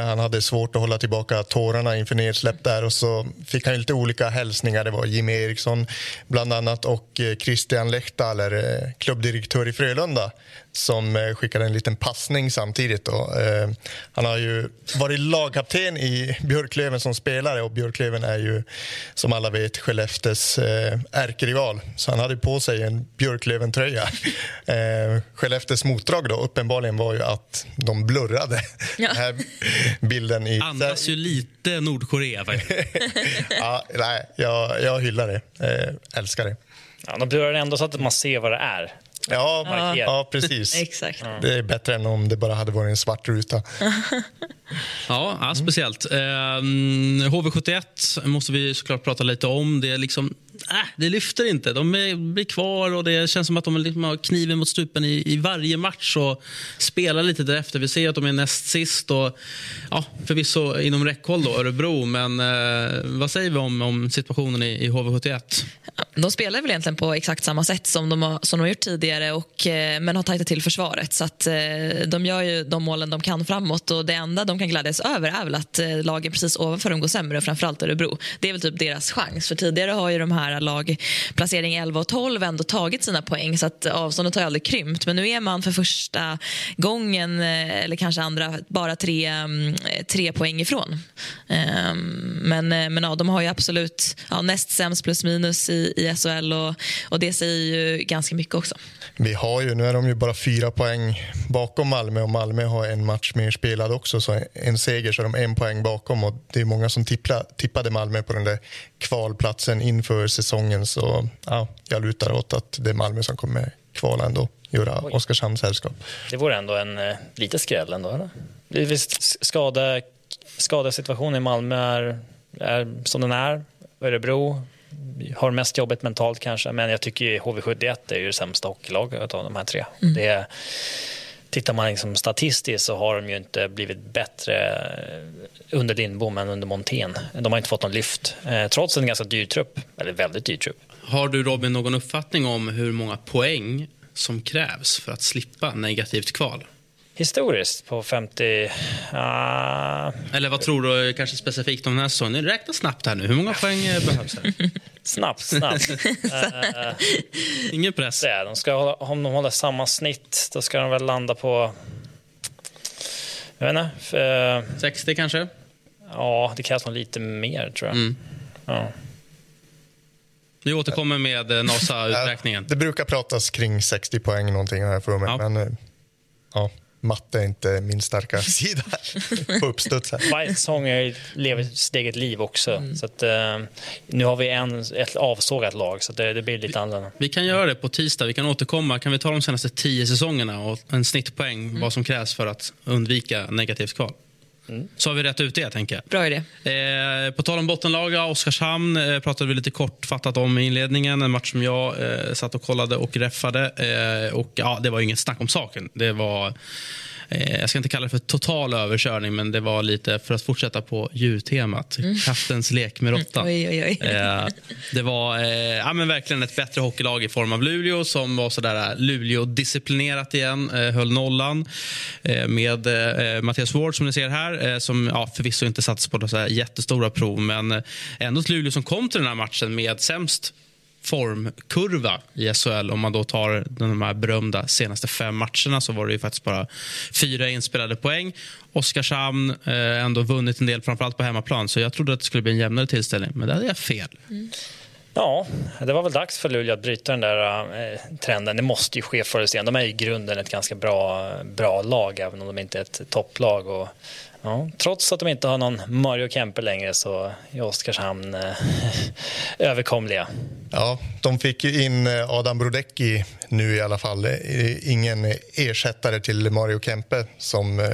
Han hade svårt att hålla tillbaka tårarna inför nedsläpp där och så fick han lite olika hälsningar. Det var Jimmy Eriksson bland annat och Christian Lehtaler, eh, klubbdirektör i Frölunda som eh, skickade en liten passning samtidigt. Då. Eh, Han har ju varit lagkapten i Björklöven som spelare och Björklöven är ju som alla vet Skellefteås eh, ärkerival. Så han hade på sig en Björklöven-tröja. Eh, Skellefteås motdrag då uppenbarligen var ju att de blurrade Ja. den här bilden i... Andas ju lite Nordkorea faktiskt. ja, nej, jag, jag hyllar det. Eh, älskar det. Ja, de blurrar ändå så att man ser vad det är. Ja, ja precis. Exakt. Det är bättre än om det bara hade varit en svart ruta. Ja, ja speciellt. Ehm, HV71 måste vi såklart prata lite om. Det, är liksom, äh, det lyfter inte. De är, blir kvar och det känns som att de liksom har kniven mot stupen i, i varje match och spelar lite därefter. Vi ser att de är näst sist och ja, förvisso inom räckhåll då, Örebro. Men eh, vad säger vi om, om situationen i, i HV71? De spelar väl egentligen på exakt samma sätt som de har, som de har gjort tidigare och, eh, men har tajtat till försvaret. Så att, eh, de gör ju de målen de kan framåt och det enda de kan glädjas över är väl att eh, lagen precis ovanför dem går sämre, framförallt Örebro. Det är väl typ deras chans. För tidigare har ju de här lag placering 11 och 12 ändå tagit sina poäng så att avståndet har ju aldrig krympt. Men nu är man för första gången, eh, eller kanske andra, bara tre, mm, tre poäng ifrån. Ehm, men, eh, men ja, de har ju absolut ja, näst sämst plus minus i, i SHL och, och det säger ju ganska mycket också. Vi har ju, nu är de ju bara fyra poäng bakom Malmö och Malmö har en match mer spelad också. Så en seger så är de en poäng bakom och det är många som tippla, tippade Malmö på den där kvalplatsen inför säsongen. Så ja, jag lutar åt att det är Malmö som kommer kvala ändå, göra Oskarshamns sällskap. Det vore ändå en eh, lite skräll ändå, eller? Visst, skada, skadesituationen i Malmö är, är som den är. Örebro har mest jobbet mentalt kanske, men jag tycker ju HV71 är ju det sämsta hockeylaget av de här tre. Det är, tittar man liksom statistiskt så har de ju inte blivit bättre under Lindbom än under Montén. De har inte fått någon lyft, eh, trots en ganska dyr trupp, eller väldigt dyr trupp. Har du Robin någon uppfattning om hur många poäng som krävs för att slippa negativt kval? Historiskt på 50... ah, Eller vad tror du kanske specifikt om den här säsongen? Räkna snabbt här nu. Hur många poäng eh, behövs här? snabbt, snabbt. Eh, Ingen press. det de ska, hålla- om de håller samma snitt, då ska de väl landa på... Jag vet inte. f- eh, 60 kanske? Ja, det krävs nog lite mer, tror jag. Mm. Ja. Vi återkommer med NASA-uträkningen. Det brukar pratas kring 60 poäng någonting jag för mig. Ja. Men, ja. Matte är inte min starka sida på uppstuds. Säsong lever sitt eget liv också. Mm. Så att, uh, nu har vi en, ett avsågat lag, så det, det, blir lite annorlunda. Vi kan göra det på tisdag. Vi kan återkomma. Kan vi ta de senaste tio säsongerna och en snittpoäng, mm. vad som krävs för att undvika negativt kval? Mm. Så har vi rätt ut det, tänker jag. Bra idé. Eh, på tal om bottenlaga, Oskarshamn eh, pratade vi lite kortfattat om i inledningen. En match som jag eh, satt och kollade och reffade. Eh, och ja, Det var inget snack om saken. Det var jag ska inte kalla det för total överkörning, men det var lite för att fortsätta på djurtemat. Mm. Kattens lek med råttan. Oj, oj. Eh, det var eh, ja, men verkligen ett bättre hockeylag i form av Luleå som var sådär Luleå-disciplinerat igen, höll nollan med Mattias Ward som ni ser här, som ja, förvisso inte sattes på några jättestora prov, men ändå ett Luleå som kom till den här matchen med sämst formkurva i SHL. Om man då tar de här berömda senaste fem matcherna så var det ju faktiskt bara fyra inspelade poäng. Oskarshamn eh, ändå vunnit en del, framförallt på hemmaplan. Så jag trodde att det skulle bli en jämnare tillställning, men där hade jag fel. Mm. Ja, det var väl dags för Luleå att bryta den där eh, trenden. Det måste ju ske förr eller senare. De är i grunden ett ganska bra, bra lag, även om de inte är ett topplag. Och Ja, trots att de inte har någon Mario Kempe längre så är Oskarshamn eh, överkomliga. Ja, de fick ju in eh, Adam Brodecki nu i alla fall. Eh, ingen ersättare till Mario Kempe som eh,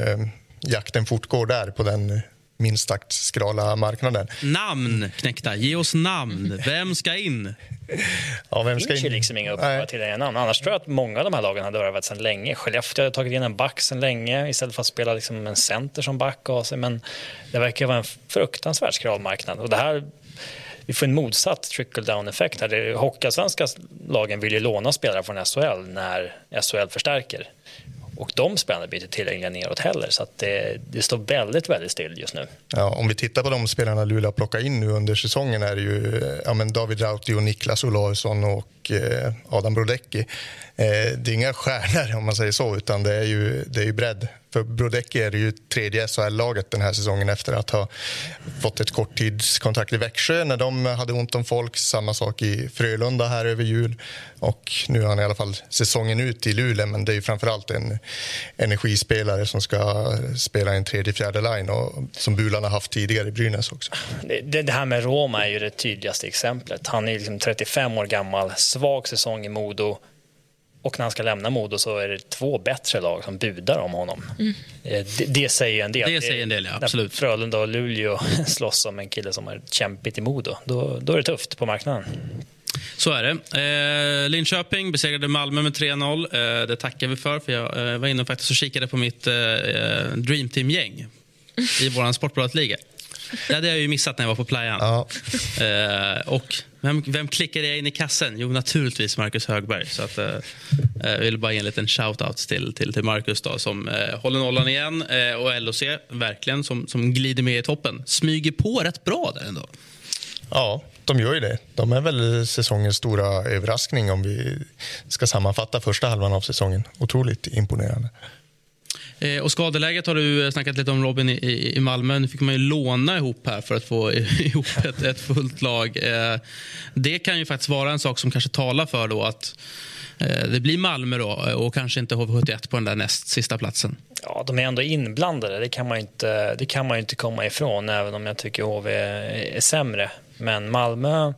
jakten fortgår där på den minst sagt skrala marknaden. Namn, knäckta. Ge oss namn. Vem ska in? Ja, vem ska in? Det finns ju liksom inga uppgifter till en namn. Annars tror jag att många av de här lagen hade värvat sedan länge. Skellefteå hade tagit in en back sedan länge istället för att spela liksom en center som back. Och så. Men det verkar vara en fruktansvärt skral marknad. Och det här vi får en motsatt trickle-down-effekt. Hockeyallsvenska lagen vill ju låna spelare från SHL när SHL förstärker. Och de spelarna blir inte tillgängliga neråt heller. Så det, det, står väldigt, väldigt still just nu. Ja, om vi tittar på de spelarna Luleå har plockat in nu under säsongen är det ju ja, men David Rauti och Niklas Olausson och eh, Adam Brodecki. Eh, det är inga stjärnor om man säger så, utan det är ju, det är ju bredd för Brodecki är det ju tredje SHL-laget den här säsongen efter att ha fått ett korttidskontrakt i Växjö när de hade ont om folk. Samma sak i Frölunda här över jul. Och nu har han i alla fall säsongen ut i Luleå men det är ju framförallt en energispelare som ska spela en tredje, fjärde line och som Bulan har haft tidigare i Brynäs också. Det, det här med Roma är ju det tydligaste exemplet. Han är liksom 35 år gammal, svag säsong i Modo och när han ska lämna Modo så är det två bättre lag som budar om honom. Mm. Eh, det, det, säger en del. Det säger en del, ja. Absolut. När Frölunda och Luleå slåss om en kille som är kämpigt i Modo, då, då är det tufft på marknaden. Så är det. Eh, Linköping besegrade Malmö med 3-0. Eh, det tackar vi för. för Jag eh, var inne och, faktiskt och kikade på mitt eh, eh Dreamteam-gäng i vår Sportbladet-liga. Det hade jag ju missat när jag var på playan. Ja. Eh, och vem, vem klickade jag in i kassen? Jo, naturligtvis Marcus Högberg. Så att, eh, eh, jag vill bara ge en liten shout-out till, till, till Marcus då, som eh, håller nollan igen. Eh, och LOC, verkligen, som, som glider med i toppen. Smyger på rätt bra där ändå. Ja, de gör ju det. De är väl säsongens stora överraskning om vi ska sammanfatta första halvan av säsongen. Otroligt imponerande. Eh, och skadeläget har du eh, snackat lite om Robin i, i Malmö. Nu fick man ju låna ihop här för att få ihop ett, ett fullt lag. Eh, det kan ju faktiskt vara en sak som kanske talar för då att eh, det blir Malmö då eh, och kanske inte HV71 på den där näst sista platsen. Ja, de är ändå inblandade. Det kan man inte, det kan man inte komma ifrån, även om jag tycker HV är sämre. Men Malmö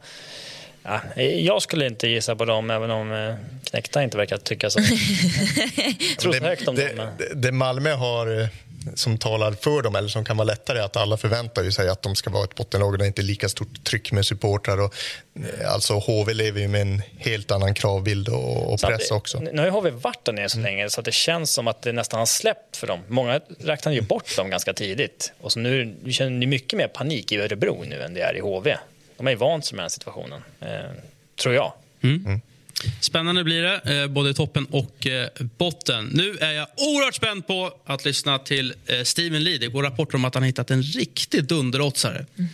Ja, jag skulle inte gissa på dem, även om eh, Knäckta inte verkar tycka så. Tror det, högt om det, dem. Det, det Malmö har eh, som talar för dem, eller som kan vara lättare, att alla förväntar sig att de ska vara ett bottenlag och det är inte lika stort tryck med supportrar. Och, eh, alltså HV lever ju med en helt annan kravbild och, och press det, också. Nu har HV varit där nere så mm. länge så att det känns som att det nästan har släppt för dem. Många räknade ju bort dem ganska tidigt och så nu känner ni mycket mer panik i Örebro nu än det är i HV. De är vant sig med den situationen, eh, tror jag. Mm. Mm. Spännande blir det, eh, både toppen och eh, botten. Nu är jag oerhört spänd på att lyssna till Steven Lee. Det går rapporter om att han hittat en riktig dunderoddsare. Mm.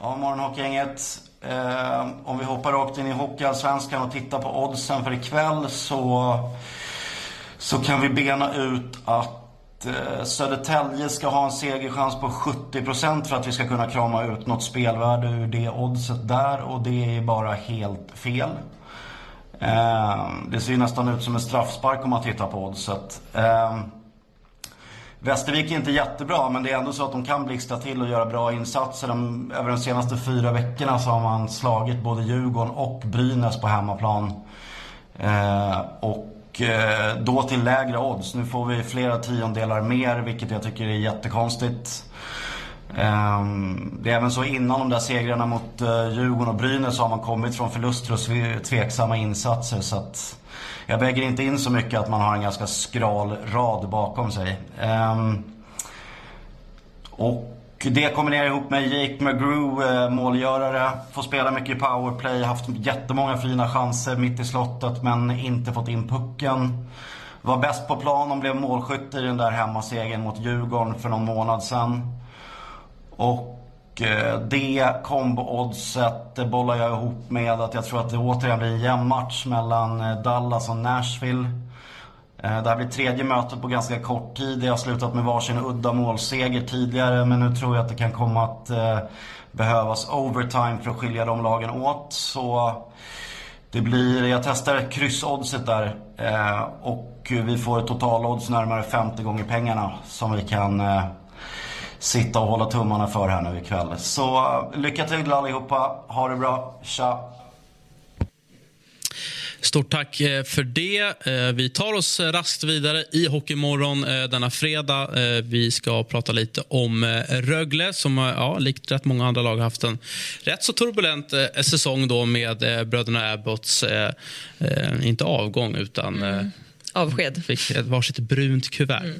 Ja, morgonhockeygänget. Eh, om vi hoppar rakt in i Hockeyallsvenskan och tittar på oddsen för ikväll så, så kan vi bena ut att Eh, Södertälje ska ha en segerchans på 70% för att vi ska kunna krama ut något spelvärde ur det oddset där och det är bara helt fel. Eh, det ser ju nästan ut som en straffspark om man tittar på oddset. Eh, Västervik är inte jättebra, men det är ändå så att de kan blixtra till och göra bra insatser. De, över de senaste fyra veckorna så har man slagit både Djurgården och Brynäs på hemmaplan. Eh, och och eh, då till lägre odds. Nu får vi flera tiondelar mer, vilket jag tycker är jättekonstigt. Ehm, det är även så innan de där segrarna mot eh, Djurgården och Brynäs så har man kommit från förluster och tveksamma insatser. Så att jag väger inte in så mycket att man har en ganska skral rad bakom sig. Ehm, och det kombinerar ihop med Jake McGrew, eh, målgörare. Får spela mycket i powerplay, haft jättemånga fina chanser mitt i slottet men inte fått in pucken. Var bäst på plan och blev målskytt i den där hemmasegern mot Djurgården för någon månad sedan. Och eh, det kombo-oddset bollar jag ihop med att jag tror att det återigen blir en jämn match mellan eh, Dallas och Nashville. Eh, det här blir tredje mötet på ganska kort tid. Det har slutat med varsin udda målseger tidigare men nu tror jag att det kan komma att eh, behövas overtime för att skilja de lagen åt. Så det blir, jag testar kryssoddset där eh, och vi får ett totalodds närmare 50 gånger pengarna som vi kan sitta och hålla tummarna för här nu ikväll. Så lycka till allihopa. Ha det bra. Tja! Stort tack eh, för det. Eh, vi tar oss raskt vidare i Hockeymorgon eh, denna fredag. Vi ska prata lite om Rögle som ja, likt rätt många andra lag har haft en rätt så turbulent säsong då med bröderna Abbotts, inte avgång, utan mm Avsked. Fick ett varsitt brunt kuvert.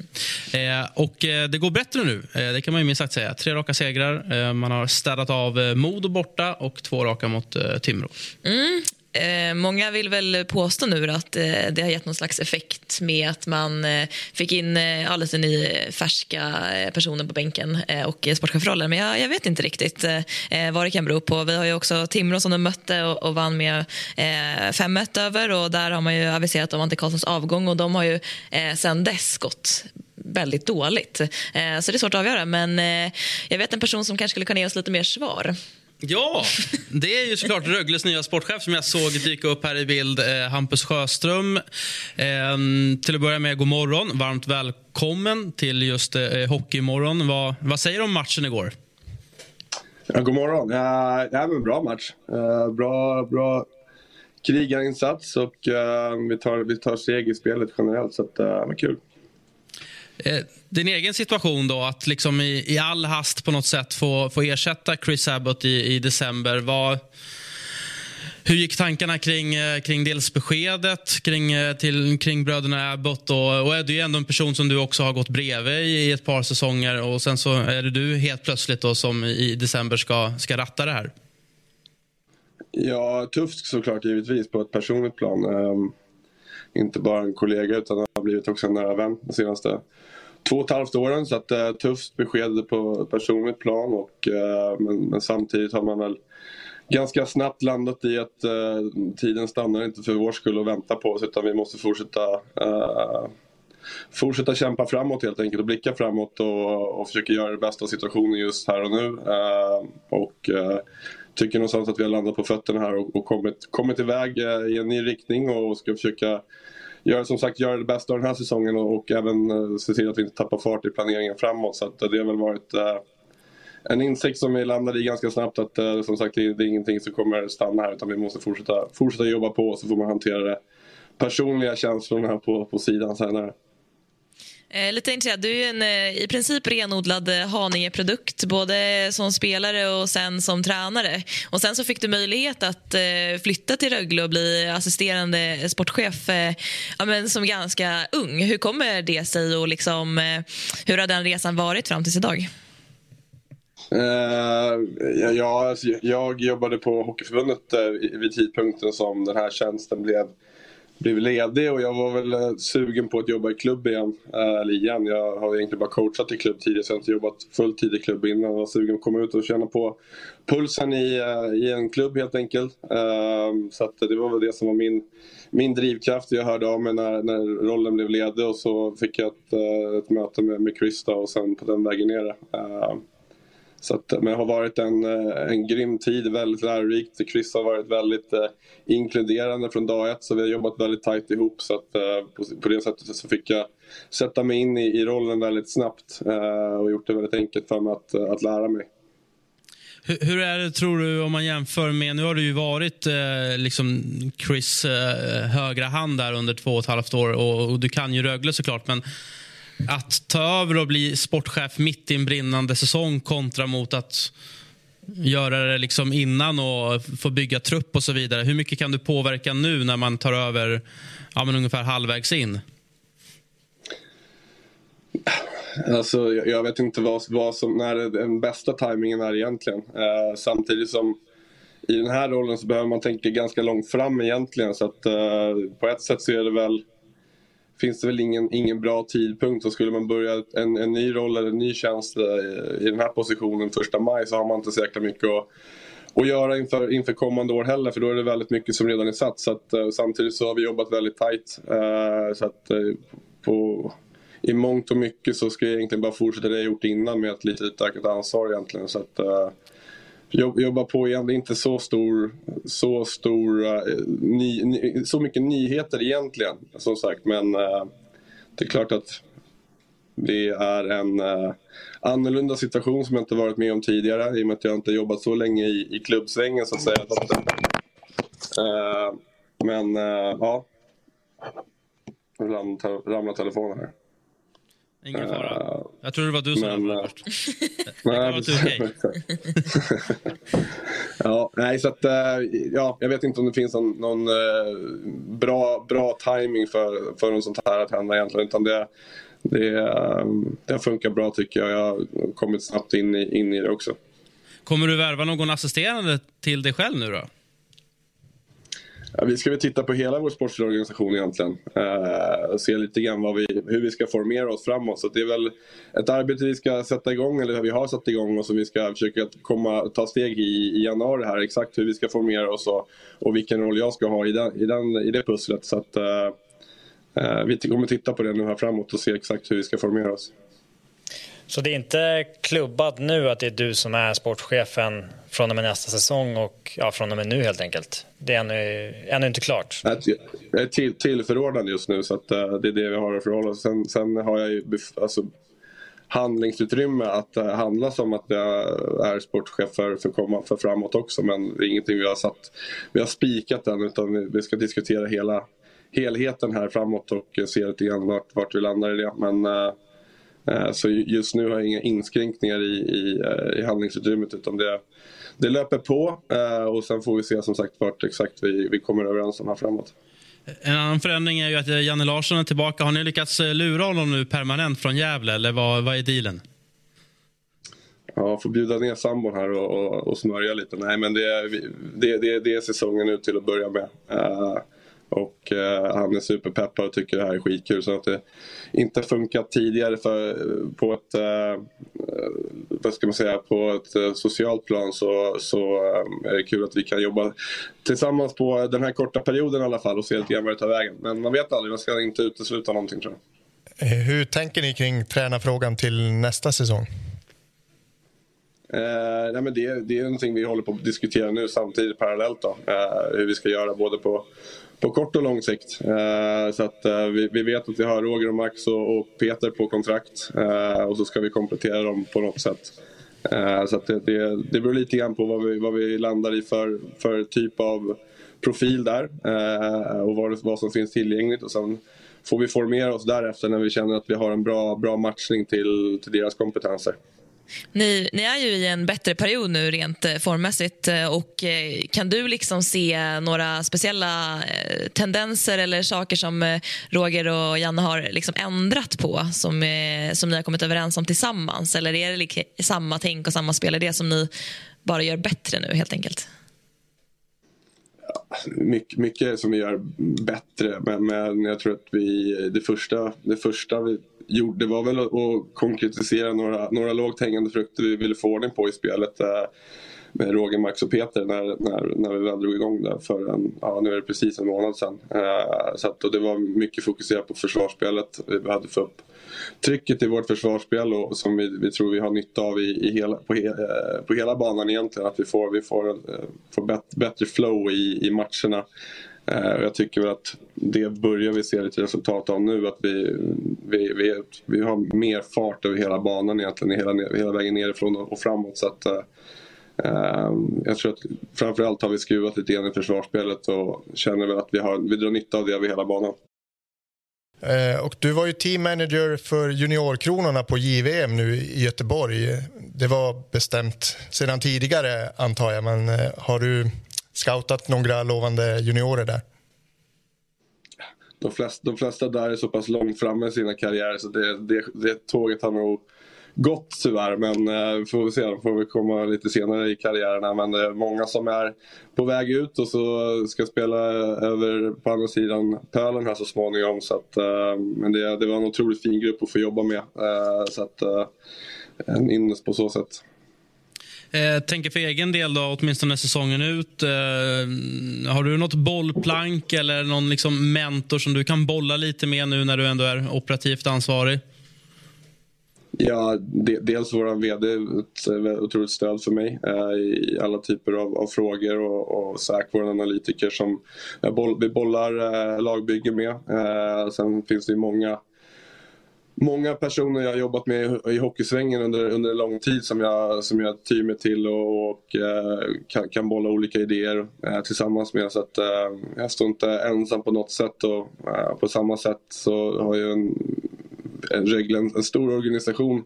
Mm. Eh, och eh, det går bättre nu, eh, det kan man ju minst sagt säga. Tre raka segrar. Eh, man har städat av eh, Modo borta och två raka mot eh, Timrå. Mm. Eh, många vill väl påstå nu att eh, det har gett någon slags effekt med att man eh, fick in eh, alldeles ny eh, färska eh, personer på bänken eh, och eh, sportchefrollen. Men jag, jag, vet inte riktigt eh, eh, vad det kan bero på. Vi har ju också Timrå som de mötte och, och vann med eh, 5-1 över och där har man ju aviserat om Ante Karlssons avgång och de har ju eh, sen dess gått väldigt dåligt. Eh, så det är svårt att avgöra men eh, jag vet en person som kanske skulle kunna ge oss lite mer svar. Ja, det är ju såklart Rögles nya sportchef som jag såg dyka upp här i bild, eh, Hampus Sjöström. Eh, till att börja med, god morgon. Varmt välkommen till just eh, eh Hockeymorgon. Vad, vad säger du om matchen igår? Ja, god morgon. Uh, det här var en bra match. Uh, bra, bra krigarinsats och uh, vi, tar, vi tar steg i spelet generellt, så att, uh, det var kul. Eh, din egen situation då, att liksom i, i all hast på något sätt få, få ersätta Chris Abbott i, i december. Var, hur gick tankarna kring, eh, kring dels beskedet kring, eh, till, kring bröderna Abbott? Och, och är du är ändå en person som du också har gått bredvid i ett par säsonger och sen så är det du helt plötsligt då som i december ska, ska ratta det här. Ja, tufft såklart givetvis på ett personligt plan. Ehm, inte bara en kollega utan har blivit också en nära vän de senaste två och ett halvt åren. Så att, eh, tufft besked på personligt plan. Och, eh, men, men, samtidigt har man väl ganska snabbt landat i att eh, tiden stannar inte för vår skull och vänta på oss utan vi måste fortsätta eh, fortsätta kämpa framåt helt enkelt och blicka framåt och, och försöka göra det bästa av situationen just här och nu. Uh, och uh, tycker någonstans att vi har landat på fötterna här och, och kommit, kommit iväg eh, i en ny riktning och ska försöka göra, som sagt, göra det bästa av den här säsongen och, och även eh, se till att vi inte tappar fart i planeringen framåt. Så att, eh, det har väl varit eh, en insikt som vi landade i ganska snabbt att eh, som sagt det, det, är ingenting som kommer stanna här utan vi måste fortsätta, fortsätta jobba på och så får man hantera det personliga känslorna på, på sidan senare. Eh, lite intresserad. Du är en eh, i princip renodlad Haningeprodukt, Haninge-produkt både som spelare och sen som tränare. Och Sen så fick du möjlighet att eh, flytta till Rögle och bli assisterande sportchef eh, ja, men som ganska ung. Hur kommer det sig och liksom, hur har den resan varit fram till idag? Uh, ja, alltså, jag jobbade på Hockeyförbundet uh, vid tidpunkten som den här tjänsten blev blev ledig och jag var väl eh, sugen på att jobba i klubb igen. Eh, eller igen, jag har egentligen bara coachat i klubb tidigare så jag har inte jobbat fulltid i klubb innan. Jag var sugen på att komma ut och känna på pulsen i, eh, i en klubb helt enkelt. Ehm, så att det var väl det som var min, min drivkraft. Jag hörde av mig när, när rollen blev ledig och så fick jag ett, ett möte med, med Chris och sen på den vägen ner. Ehm, så att, men det har varit en, eh, en grym tid, väldigt lärorikt. Chris har varit väldigt eh, inkluderande från dag ett så vi har jobbat väldigt tajt ihop. Så att, eh, på, på, det sättet så fick jag sätta mig in i, i rollen väldigt snabbt eh, och gjort det väldigt enkelt för mig att, eh, att lära mig. Hur, hur, är det, tror du, om man jämför med... Nu har du ju varit eh, liksom Chris eh, högra hand där under två och ett halvt år och, och du kan ju Rögle såklart, men att ta över och bli sportchef mitt i en brinnande säsong kontra mot att göra det liksom innan och få bygga trupp och så vidare. Hur mycket kan du påverka nu när man tar över ja, men ungefär halvvägs in? Alltså, jag vet inte vad, vad som, när den bästa tajmingen är egentligen. Eh, samtidigt som i den här rollen så behöver man tänka ganska långt fram egentligen. Så att, eh, på ett sätt så är det väl, finns det väl ingen, ingen bra tidpunkt. Och skulle man börja en, en ny roll eller en ny tjänst i, i den här positionen första maj så har man inte så jäkla mycket att att göra inför, inför kommande år heller för då är det väldigt mycket som redan är satt. Så att, eh, samtidigt så har vi jobbat väldigt tajt. Uh, eh, så att, på, i mångt och mycket så ska jag egentligen bara fortsätta det jag gjort innan med ett lite utökat ansvar egentligen. Så att, uh, jobba på igen. Det är inte så stor, så stor, uh, eh, ny, ny, så mycket nyheter egentligen som sagt. Men uh, det är klart att det är en uh, annorlunda situation som jag inte varit med om tidigare i och med att jag inte jobbat så länge i, i klubbsvängen så att säga. Uh, men uh, ja, ramlar telefonen här. Ingen fara. Uh, jag tror det var du som men, ramlade först. nej, okay. ja, nej, så att, ja, jag vet inte om det finns någon, någon bra, bra timing för, för något sånt här att hända egentligen. Utan det, det, det har funkat bra tycker jag. Jag har kommit snabbt in i, in i det också. Kommer du värva någon assisterande till dig själv nu då? Ja, vi ska väl titta på hela vår sportsliga organisation egentligen. Eh, och se lite grann vad vi, hur vi ska formera oss framåt. Så det är väl ett arbete vi ska sätta igång, eller vi har satt igång och som vi ska försöka komma, ta steg i, i januari här. Exakt hur vi ska formera oss och, och vilken roll jag ska ha i, den, i, den, i det pusslet. Så att, eh, eh vi kommer titta på det nu här framåt och se exakt hur vi ska formera oss. Så det är inte klubbat nu att det är du som är sportchefen från och med nästa säsong och ja, från och med nu helt enkelt? Det är ännu, ännu inte klart? Jag är till, tillförordnad just nu så att, uh, det är det vi har att förhålla oss sen, sen har jag ju alltså, handlingsutrymme att uh, handla som att jag är sportchef för, för, komma, för framåt också men det är ingenting vi har satt, vi har spikat än utan vi, vi ska diskutera hela helheten här framåt och eh, se lite grann vart, vart vi landar i det. Men uh, så just nu har jag inga inskränkningar i, i, eh, i handlingsutrymmet utan det, det löper på eh, och sen får vi se som sagt vart exakt vi, vi kommer överens om här framåt. En annan förändring är ju att Janne Larsson är tillbaka. Har ni lyckats lura honom nu permanent från Gävle eller vad, vad är dealen? Ja, får bjuda ner sambon här och, och, och smörja lite. Nej, men det är, det, det, det är säsongen ut till att börja med. Uh, och eh, han är superpeppad och tycker det här är skitkul. Så att det inte funkat tidigare för, på ett, eh, vad ska man säga, på ett eh, socialt plan så, så eh, är det kul att vi kan jobba tillsammans på den här korta perioden i alla fall och se lite grann vad det tar vägen. Men man vet aldrig, man ska inte utesluta någonting tror jag. Eh, hur tänker ni kring tränarfrågan till nästa säsong? Eh, nej men det, det är någonting vi håller på att diskutera nu samtidigt parallellt. Då, eh, hur vi ska göra både på på kort och lång sikt. Eh, så att eh, vi, vi, vet att vi har Roger och Max och, och Peter på kontrakt eh, och så ska vi komplettera dem på något sätt. Eh, så att det, det, det beror lite grann på vad vi, vad vi landar i för, för typ av profil där eh, och vad, vad som finns tillgängligt. Och sen får vi formera oss därefter när vi känner att vi har en bra, bra matchning till, till deras kompetenser. Ni, ni, är ju i en bättre period nu rent eh, formmässigt. Eh, och eh, kan du liksom se några speciella tendenser eller saker som Roger och Janne har liksom ändrat på som, som ni har kommit överens om tillsammans? Eller är det liksom samma tänk och samma spelidé som ni bara gör bättre nu helt enkelt? mycket, mycket som vi gör bättre men, men jag tror att vi, det första, det första vi gjorde var väl att konkretisera några, några lågt hängande frukter vi ville få ordning på i spelet. Eh, med Roger, Max och Peter när, när, när vi väl drog igång det för en, ja, nu är det precis en månad sedan. Eh, så att, och det var mycket fokuserat på försvarsspelet. Vi behövde få upp trycket i vårt försvarsspel och, som vi, vi tror vi har nytta av i, i hela, på, he, på hela banan egentligen. Att vi får, vi får, eh, får bättre flow i, i matcherna. Eh, jag tycker väl att det börjar vi se lite resultat av nu. Att vi, vi, vi, vi har mer fart över hela banan egentligen, hela, hela vägen nerifrån och, framåt. Så att, eh, eh, jag tror att framförallt har vi skruvat lite grann i försvarsspelet och känner väl att vi, har, vi drar nytta av det över hela banan. Eh, och du var ju team manager för juniorkronorna på JVM nu i Göteborg. Det var bestämt sedan tidigare antar jag, men har du scoutat några lovande juniorer där? De flesta, de flesta där är så pass långt framme i sina karriärer så det, det, det tåget har nog gått tyvärr. Men eh, får se, de får vi komma lite senare i karriärerna. Men det är många som är på väg ut och så ska spela över på andra sidan pölen här så småningom. Så att, eh, men det, det var en otroligt fin grupp att få jobba med. Eh, så att, eh, en innes på så sätt. Eh, tänker för egen del, då, åtminstone säsongen ut. Eh, har du något bollplank eller någon liksom mentor som du kan bolla lite med nu när du ändå är operativt ansvarig? Ja, de, dels vår VD ett otroligt stöd för mig eh, i alla typer av, av frågor och, och Zack, vår analytiker som boll, vi bollar eh, lagbygge med. Eh, sen finns det många Många personer jag har jobbat med i hockeysvängen under, under en lång tid som jag, som jag tyr mig till och, och eh, kan, kan bolla olika idéer eh, tillsammans med. Så att, eh, jag står inte ensam på något sätt och eh, på samma sätt så har jag en en, en stor organisation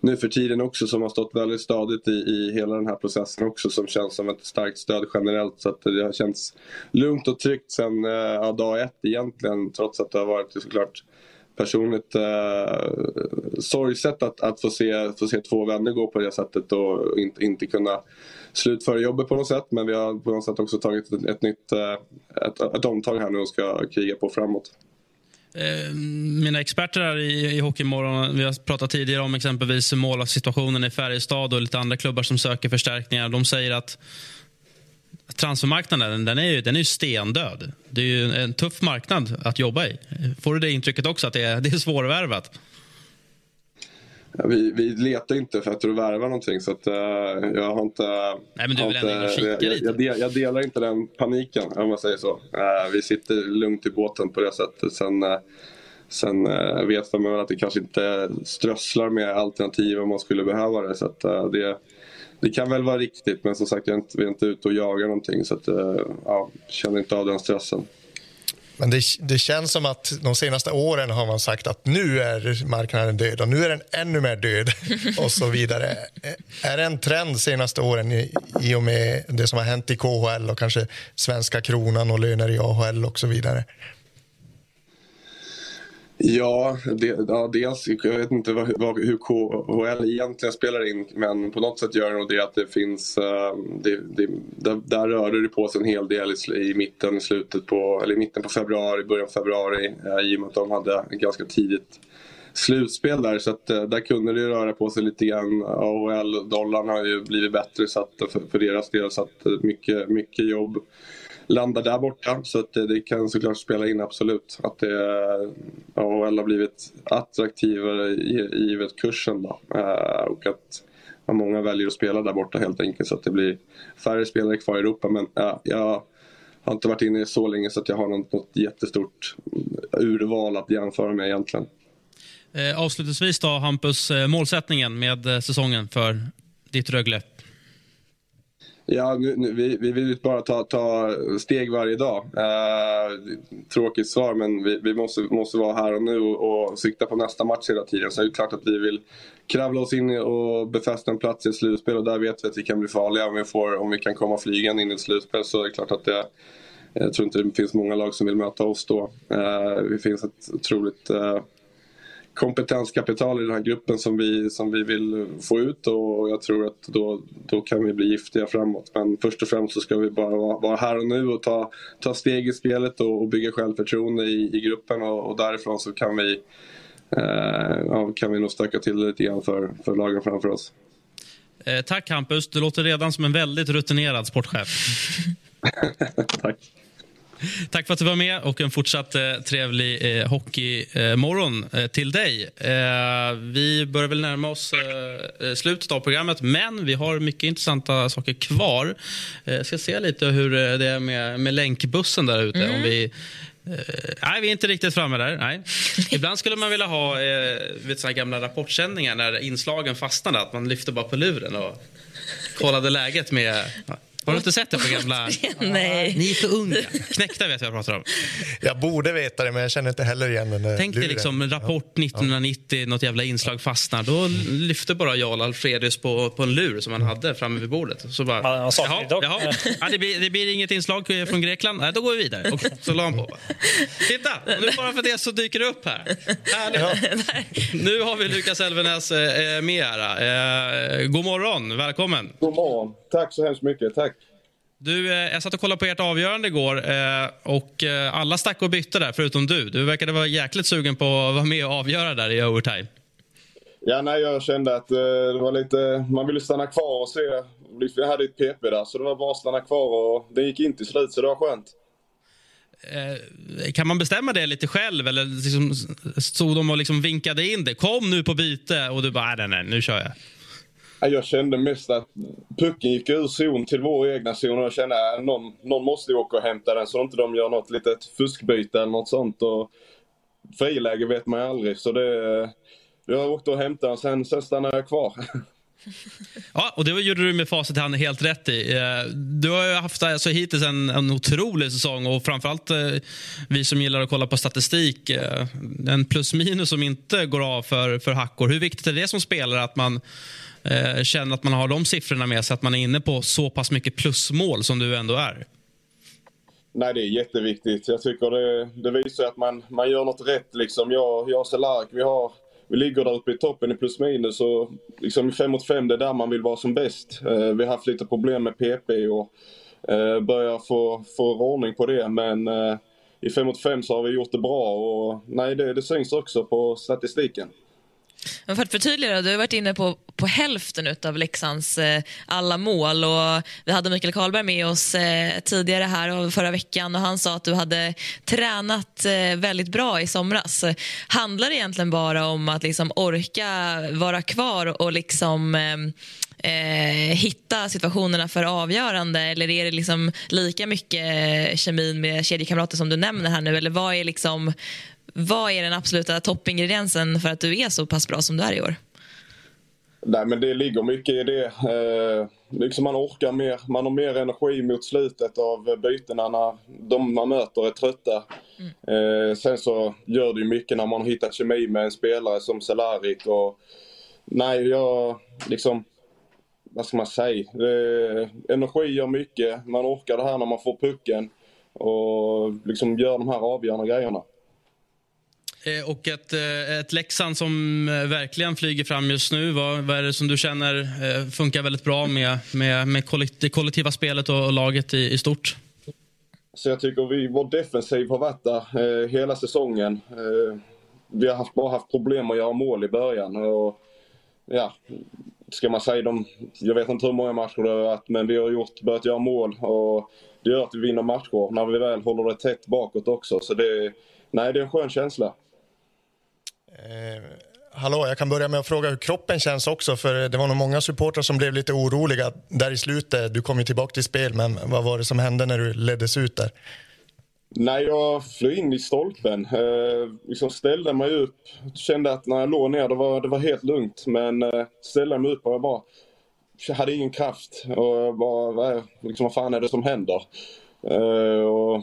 nu för tiden också som har stått väldigt stadigt i, i hela den här processen också som känns som ett starkt stöd generellt. Så att det har känts lugnt och tryggt sen eh, dag ett egentligen trots att det har varit såklart personligt eh, sorgset att, att få, se, få se två vänner gå på det sättet och inte, inte kunna slutföra jobbet på något sätt. Men vi har på något sätt också tagit ett, ett nytt eh, ett, ett omtag här nu och ska kriga på framåt. Eh, mina experter här i, i Hockeymorgon, vi har pratat tidigare om exempelvis målvaktssituationen i Färjestad och lite andra klubbar som söker förstärkningar. De säger att transfermarknaden den är, ju, den är ju stendöd. Det är ju en tuff marknad att jobba i. Får du det intrycket också, att det är, det är svårvärvat? Ja, vi, vi letar inte efter att värva någonting så att, uh, jag har inte... Nej men du vill ändå kika jag, lite? Jag, jag, jag, delar inte den paniken om man säger så. Uh, vi sitter lugnt i båten på det sättet. Sen, uh, sen vet man väl att det kanske inte strösslar med alternativ om man skulle behöva det. Så att, det, det kan väl vara riktigt men som sagt jag är inte, vi är inte ute och jagar någonting så att, ja, känner inte av den stressen. Men det, det, känns som att de senaste åren har man sagt att nu är marknaden död och nu är den ännu mer död och så vidare. Är det en trend senaste åren i, i och med det som har hänt i KHL och kanske svenska kronan och löner i AHL och så vidare? Ja, det, ja, dels, jag vet inte vad, vad, hur KHL egentligen spelar in men på något sätt gör det nog det att det finns, uh, det, det, där, där rörde det på sig en hel del i, i mitten, slutet på, eller i mitten på februari, början på februari uh, i och med att de hade ett ganska tidigt slutspel där så att uh, där kunde det röra på sig lite grann. AHL-dollarn har ju blivit bättre så att, för, för deras del så att mycket, mycket jobb landar där borta. Så att det, det kan såklart spela in absolut. Att det eh, AHL har blivit attraktivare givet kursen. Då. Eh, och att många väljer att spela där borta helt enkelt. Så att det blir färre spelare kvar i Europa. Men ja, jag har inte varit inne i så länge så att jag har något, något jättestort urval att jämföra med egentligen. Eh, avslutningsvis då, Hampus, eh, målsättningen med säsongen för ditt Rögle? Ja, nu, nu, vi, vi vill bara ta, ta steg varje dag. Eh, tråkigt svar, men vi, vi, måste, måste vara här och nu och, och sikta på nästa match hela tiden. Så det är klart att vi vill kravla oss in och befästa en plats i ett slutspel och där vet vi att vi kan bli farliga. Om vi, får, om vi kan komma flygande in i ett slutspel så det är klart att det jag tror inte det finns många lag som vill möta oss då. Eh, det finns ett otroligt eh, kompetenskapital i den här gruppen som vi, som vi vill få ut och jag tror att då, då kan vi bli giftiga framåt. Men först och främst så ska vi bara vara, vara här och nu och ta, ta steg i spelet och, och bygga självförtroende i, i gruppen och, och därifrån så kan vi, eh, ja, kan vi nog stöka till det lite grann för, för lagen framför oss. Eh, tack Hampus, du låter redan som en väldigt rutinerad sportchef. Tack. Tack för att du var med och en fortsatt eh, trevlig eh, hockeymorgon eh, till dig. Eh, vi börjar väl närma oss eh, eh, slutet av programmet, men vi har mycket intressanta saker kvar. Jag eh, ska se lite hur eh, det är med, med länkbussen där ute. Mm. Om vi, eh, nej, vi är inte riktigt framme där. Nej. Ibland skulle man vilja ha eh, vet, såna här gamla rapportsändningar när inslagen fastnade, att man lyfter bara på luren och kollade läget med... Har du inte sett det på gamla... Nej. Ni är för unga. Knäckta vet jag vad jag pratar om. Jag borde veta det, men jag känner inte heller igen den där Tänk dig liksom rapport 1990, något jävla inslag fastnar. Då lyfter bara Jarl Alfredius på, på en lur som han hade framme vid bordet. Så bara, saknar jaha, jaha. Ja, det, blir, det blir inget inslag från Grekland. Nej, då går vi vidare. Och så la han på. Titta, nu bara för det så dyker det upp här. Härligt. Nu har vi Lukas Elvenäs eh, med här. Eh, god morgon, välkommen. God morgon. Tack så hemskt mycket. Tack. Du, eh, jag satt och kollade på ert avgörande igår eh, och eh, alla stack och bytte där förutom du. Du verkade vara jäkligt sugen på att vara med och avgöra där i overtime. Ja, nej, jag kände att det var lite... Man ville stanna kvar och se. Vi hade ett PP där, så det var bara att stanna kvar och det gick inte till slut, så det var skönt. Kan man bestämma det lite själv eller liksom, stod de och liksom vinkade in det? Kom nu på byte och du bara, nej, nej, nu kör jag. Jag kände mest att pucken gick ur zon till vår egna zon och jag kände att någon, någon måste ju åka och hämta den så inte de gör något litet fuskbyte eller något sånt. Och friläge vet man ju aldrig, så det... Jag åkte och hämtade den, sen, sen stannade jag kvar. Ja, och det gjorde du med facit i hand helt rätt i. Eh, du har ju haft alltså, hittills en, en otrolig säsong och framförallt eh, vi som gillar att kolla på statistik, eh, en plus minus som inte går av för, för hackor. Hur viktigt är det som spelare att man eh, känner att man har de siffrorna med sig, att man är inne på så pass mycket plusmål som du ändå är? Nej, det är jätteviktigt. Jag tycker det, det visar att man, man gör något rätt. Liksom. Jag, jag och Cehlarik, vi, har, vi ligger där uppe i toppen i plus minus. Och liksom i 5 mot fem det är där man vill vara som bäst. Eh, vi har haft lite problem med PP och eh, börjar få, få ordning på det. Men eh, i fem mot fem så har vi gjort det bra. Och, nej, det, det syns också på statistiken. Men för att förtydliga, du har varit inne på, på hälften av Leksands eh, alla mål. Och vi hade Mikael Karlberg med oss eh, tidigare här och förra veckan och han sa att du hade tränat eh, väldigt bra i somras. Handlar det egentligen bara om att liksom orka vara kvar och liksom eh, eh hitta situationerna för avgörande eller är det liksom lika mycket eh, kemin med kedjekamrater som du nämner här nu? Eller vad är liksom vad är den absoluta toppingrediensen för att du är så pass bra som du är i år? Nej, men det ligger mycket i det. Eh, liksom man orkar mer, man har mer energi mot slutet av bytena när de man möter är trötta. Eh, sen så gör det ju mycket när man har hittat kemi med en spelare som Cehlárik och nej, jag liksom vad ska man säga? Det, energi gör mycket. Man orkar det här när man får pucken och liksom gör de här avgörande grejerna. Eh, och ett, eh, ett Leksand som eh, verkligen flyger fram just nu. Vad, vad är det som du känner funkar väldigt bra med, med, med det kollektiva spelet och, och laget i, i stort? Så jag tycker vi, vår defensiv har varit där eh, hela säsongen. Eh, vi har haft, bara haft problem att göra mål i början. Och, ja, ska man säga de, jag vet inte hur många matcher det har varit, men vi har gjort, börjat göra mål och det gör att vi vinner matcher när vi väl håller det tätt bakåt också. Så det, nej, det är en skön känsla. Eh, hallå, jag kan börja med att fråga hur kroppen känns också. För Det var nog många supportrar som blev lite oroliga där i slutet. Du kom ju tillbaka till spel, men vad var det som hände när du leddes ut där? Nej, jag flög in i stolpen. Eh, liksom ställde mig upp. Kände att när jag låg ner, det var, det var helt lugnt. Men eh, ställde mig upp och jag bara... Jag hade ingen kraft. Och jag bara, vad, är- liksom, vad fan är det som händer? Eh, och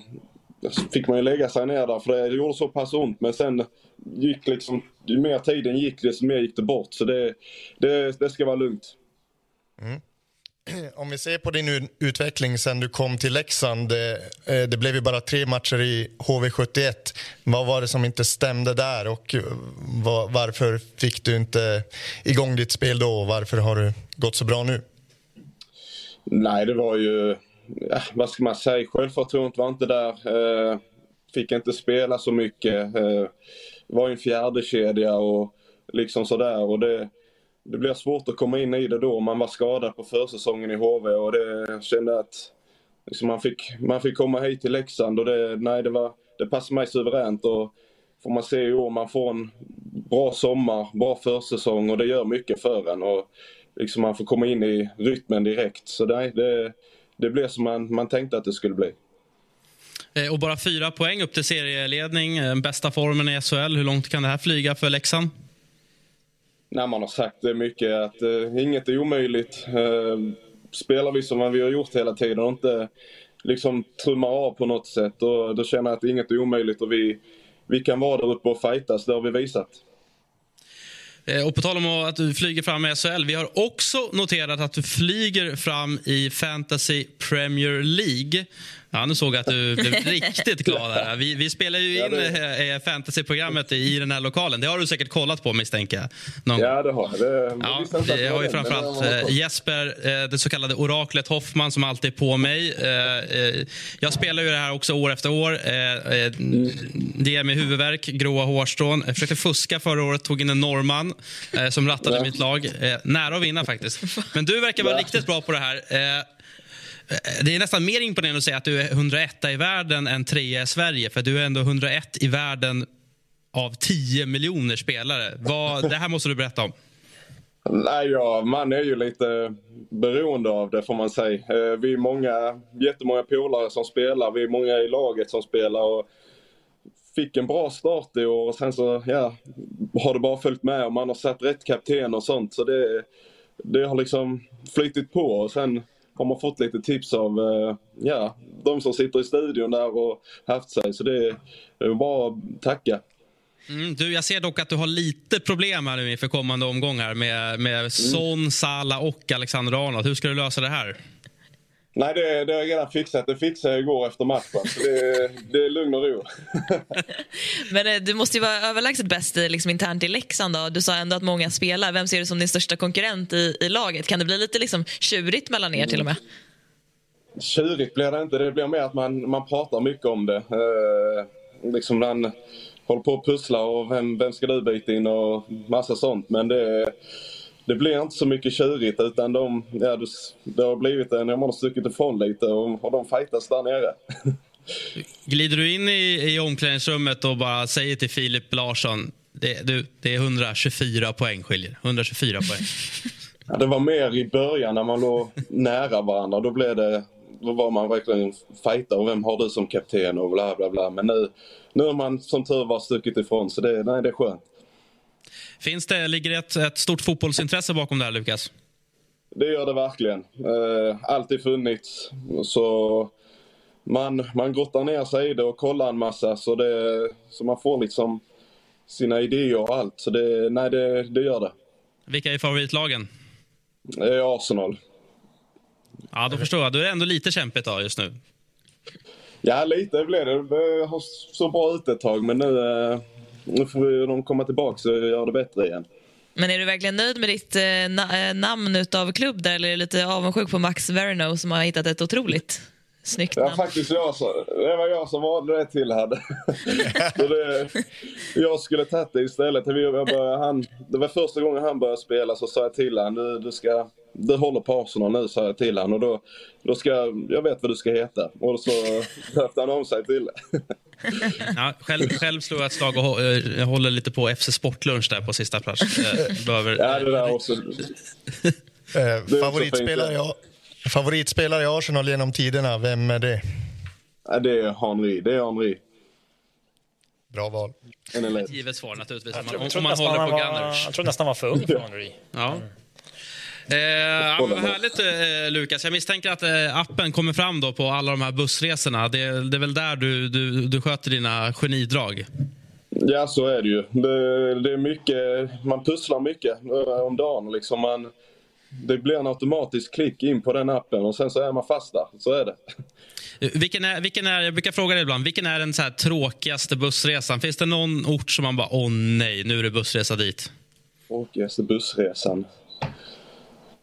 fick man ju lägga sig ner där, för det gjorde så pass ont. Men sen gick liksom... Ju mer tiden gick, desto mer gick det bort. Så det, det, det ska vara lugnt. Om vi ser på din utveckling sen du kom till Leksand. eh, eh, Det blev ju bara tre matcher i HV71. Vad var det som inte stämde där och eh, vad- varför fick du inte igång ditt spel då och varför har du gått så bra nu? Nej, det var ju... Ja, vad ska man säga? Självförtroendet var inte där. Eh, fick inte spela så mycket. Eh, var i en fjärde kedja och liksom sådär. Och det, det blir svårt att komma in i det då. Man var skadad på försäsongen i HV och det kände att liksom man, fick, man fick komma hit till Leksand och det, nej, det, var, det passade mig suveränt. Och får man se i år, man får en bra sommar, bra försäsong och det gör mycket för en. Och liksom man får komma in i rytmen direkt. Så nej, det, det blev som man, man tänkte att det skulle bli. Eh, och bara fyra poäng upp till serieledning, eh, bästa formen i SHL. Hur långt kan det här flyga för Leksand? när man har sagt det mycket att eh, inget är omöjligt. Eh, spelar vi som vi har gjort hela tiden och inte liksom trummar av på något sätt, då, då känner jag att inget är omöjligt och vi, vi kan vara där uppe och fightas. Det har vi visat. Eh, och på tal om att du flyger fram i SHL, vi har också noterat att du flyger fram i Fantasy Premier League. Ja, nu såg jag att du blev riktigt glad. Här. Vi, vi spelar ju in ja, fantasyprogrammet i den här lokalen. Det har du säkert kollat på misstänker jag. Någon ja, det har jag. Det, ja, det har ju framförallt Jesper, det så kallade oraklet Hoffman som alltid är på mig. Jag spelar ju det här också år efter år. Det ger mig huvudvärk, gråa hårstrån. Jag försökte fuska förra året, tog in en norrman som rattade ja. mitt lag. Nära att vinna faktiskt. Men du verkar vara ja. riktigt bra på det här. Eh, det är nästan mer imponerande att säga att du är 101 i världen än 3 i Sverige. För du är ändå 101 i världen av 10 miljoner spelare. Vad, det här måste du berätta om. Nej, ja, man är ju lite beroende av det får man säga. Eh, vi är många, jättemånga polare som spelar, vi är många i laget som spelar. Och fick en bra start i år och sen så ja, har det bara följt med och man har satt rätt kapten och sånt. Så det, det har liksom flytit på och sen har man fått lite tips av eh, ja, de som sitter i studion där och haft sig. Så det är bara att tacka. Mm, du, jag ser dock att du har lite problem här nu inför kommande omgångar med, med mm. Son, Sala och Alexander Arnold. Hur ska du lösa det här? Nej, det, det har jag redan fixat. Det fixade jag igår efter matchen. Så det, det är lugn och ro. Men eh, du måste ju vara överlägset bäst liksom, internt i Leksand. Då. Du sa ändå att många spelar. Vem ser du som din största konkurrent i, i laget? Kan det bli lite liksom, tjurigt mellan er till och med? Tjurigt blir det inte. Det blir mer att man, man pratar mycket om det. Eh, liksom man håller på att pussla och vem, vem ska du byta in och massa sånt. Men det det blir inte så mycket tjurigt utan de, ja, det, har blivit en, man har stuckit ifrån lite och, och de fightas där nere. Glider du in i, i omklädningsrummet och bara säger till Filip Larsson det, du, det är 124 poäng skiljer. 124 poäng. Ja, det var mer i början när man låg nära varandra. Då, blev det, då var man verkligen fighter och vem har du som kapten och bla bla bla. Men nu, nu har man som tur var stuckit ifrån så det, nej, det är skönt. Finns det, ligger det ett, ett stort fotbollsintresse bakom det här, Lukas? Det gör det verkligen. Eh, alltid funnits. Så man, man grottar ner sig i det och kollar en massa så, det, så man får liksom sina idéer och allt. Så det, nej, det, det gör det. Vilka är favoritlagen? Det är Arsenal. Ja, då förstår jag. Då är det ändå lite kämpigt då just nu. Ja, lite blev det. Det har så bra ut ett tag, men nu, eh, nu får de komma tillbaka och göra det bättre igen. Men är du verkligen nöjd med ditt eh, na eh, namn utav klubb där, eller är du lite avundsjuk på Max Verno som har hittat ett otroligt snyggt namn? Ja, faktiskt jag som, det var jag som valde det till här. det, jag skulle tagit det istället. Han, det var första gången han började spela så sa jag till honom, du, du ska du håller på Arsenal nu, sa jag till honom. Och då, då ska, jag vet vad du ska heta. Och så döpte han om sig till det. ja, själv, själv slår jag ett slag och jag håller lite på FC Sportlunch där på sista plats. Eh, behöver... Ja, det där också. eh, favoritspelare, jag, favoritspelare i Arsenal genom tiderna, vem är det? Ja, det är Henry. Det är Henry. Bra val. Ett givet svar naturligtvis. Jag, om, om man håller på Gunners. Jag tror nästan var för ung för Henry. Ja. Mm. Eh, ja, härligt, eh, Lukas. Jag misstänker att eh, appen kommer fram då på alla de här bussresorna. Det, det är väl där du, du, du sköter dina genidrag? Ja, så är det ju. Det, det är mycket, man pusslar mycket eh, om dagen. Liksom man, det blir en automatisk klick in på den appen och sen så är man fast där. Så är det. Vilken är, vilken är, jag brukar fråga dig ibland, vilken är den så tråkigaste bussresan? Finns det någon ort som man bara, åh nej, nu är det bussresa dit? Tråkigaste bussresan?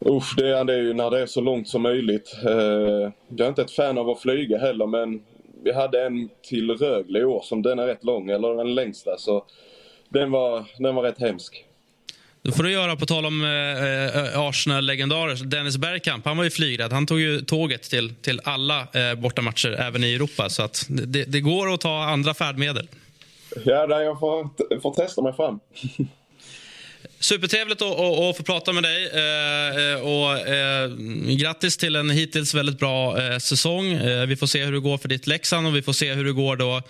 Usch, det är, det är ju när det är så långt som möjligt. Eh, jag är inte ett fan av att flyga heller men vi hade en till Rögle i år som den är rätt lång, eller den längsta. Så den var, den var rätt hemsk. Då får du göra, på tal om eh, eh, Arsenal-legendarer, Dennis Bergkamp. Han var ju flygrädd. Han tog ju tåget till, till alla eh, bortamatcher, även i Europa. Så att det, det går att ta andra färdmedel. Ja, jag får, får testa mig fram. Supertrevligt att, få prata med dig. Eh, och, eh, grattis till en hittills väldigt bra eh, säsong. Eh, vi får se hur det går för ditt Leksand och vi får se hur det går då,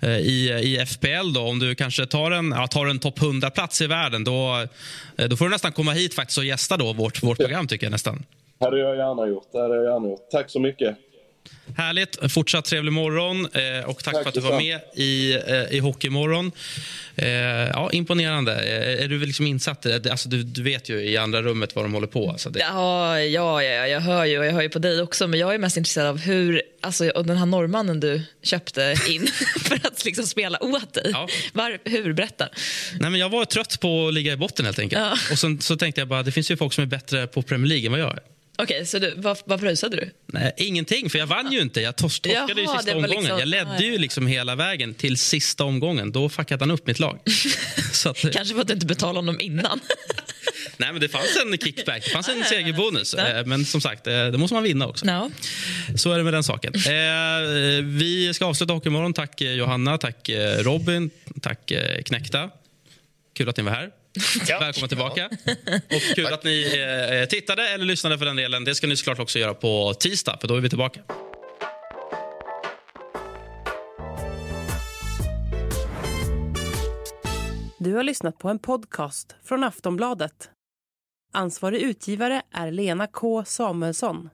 eh, i, i FPL. Då. Om du kanske tar en, ja, tar en topp 100-plats i världen då, eh, då får du nästan komma hit faktiskt och gästa då vårt, vårt program. tycker jag nästan. Det hade jag gärna gjort. Det hade jag gärna gjort. Tack så mycket. Härligt. Fortsatt trevlig morgon. Eh, och tack, tack för att du var med i, eh, i Hockeymorgon. Eh, ja, imponerande. Eh, är du liksom insatt? Alltså, du, du vet ju i andra rummet vad de håller på. Alltså, det... ja, ja, ja, jag hör ju och jag hör ju på dig också. Men jag är mest intresserad av hur, alltså, den här norrmannen du köpte in för att liksom spela åt dig. Ja. Var, hur? Berätta. Nej, men jag var trött på att ligga i botten helt enkelt. Ja. Och sen, så tänkte jag bara, det finns ju folk som är bättre på Premier League än vad jag är. Okej, okay, så du, vad, vad pröjsade du? Nej, ingenting, för jag vann ju inte. Jag tors torskade ju sista omgången. Liksom, jag ledde ju liksom hela vägen till sista omgången. Då fuckade han upp mitt lag. att, Kanske för att du inte betalade honom innan. Nej, men det fanns en kickback, det fanns en segerbonus. Ja. Men som sagt, eh, det måste man vinna också. No. Så är det med den saken. Eh, vi ska avsluta Hockeymorgon. Tack Johanna, tack Robin, tack Knäckta. Kul att ni var här. Ja. Välkomna tillbaka. Och kul att ni eh, tittade eller lyssnade för den delen. Det ska ni såklart också göra på tisdag, för då är vi tillbaka. Du har lyssnat på en podcast från Aftonbladet. Ansvarig utgivare är Lena K Samuelsson.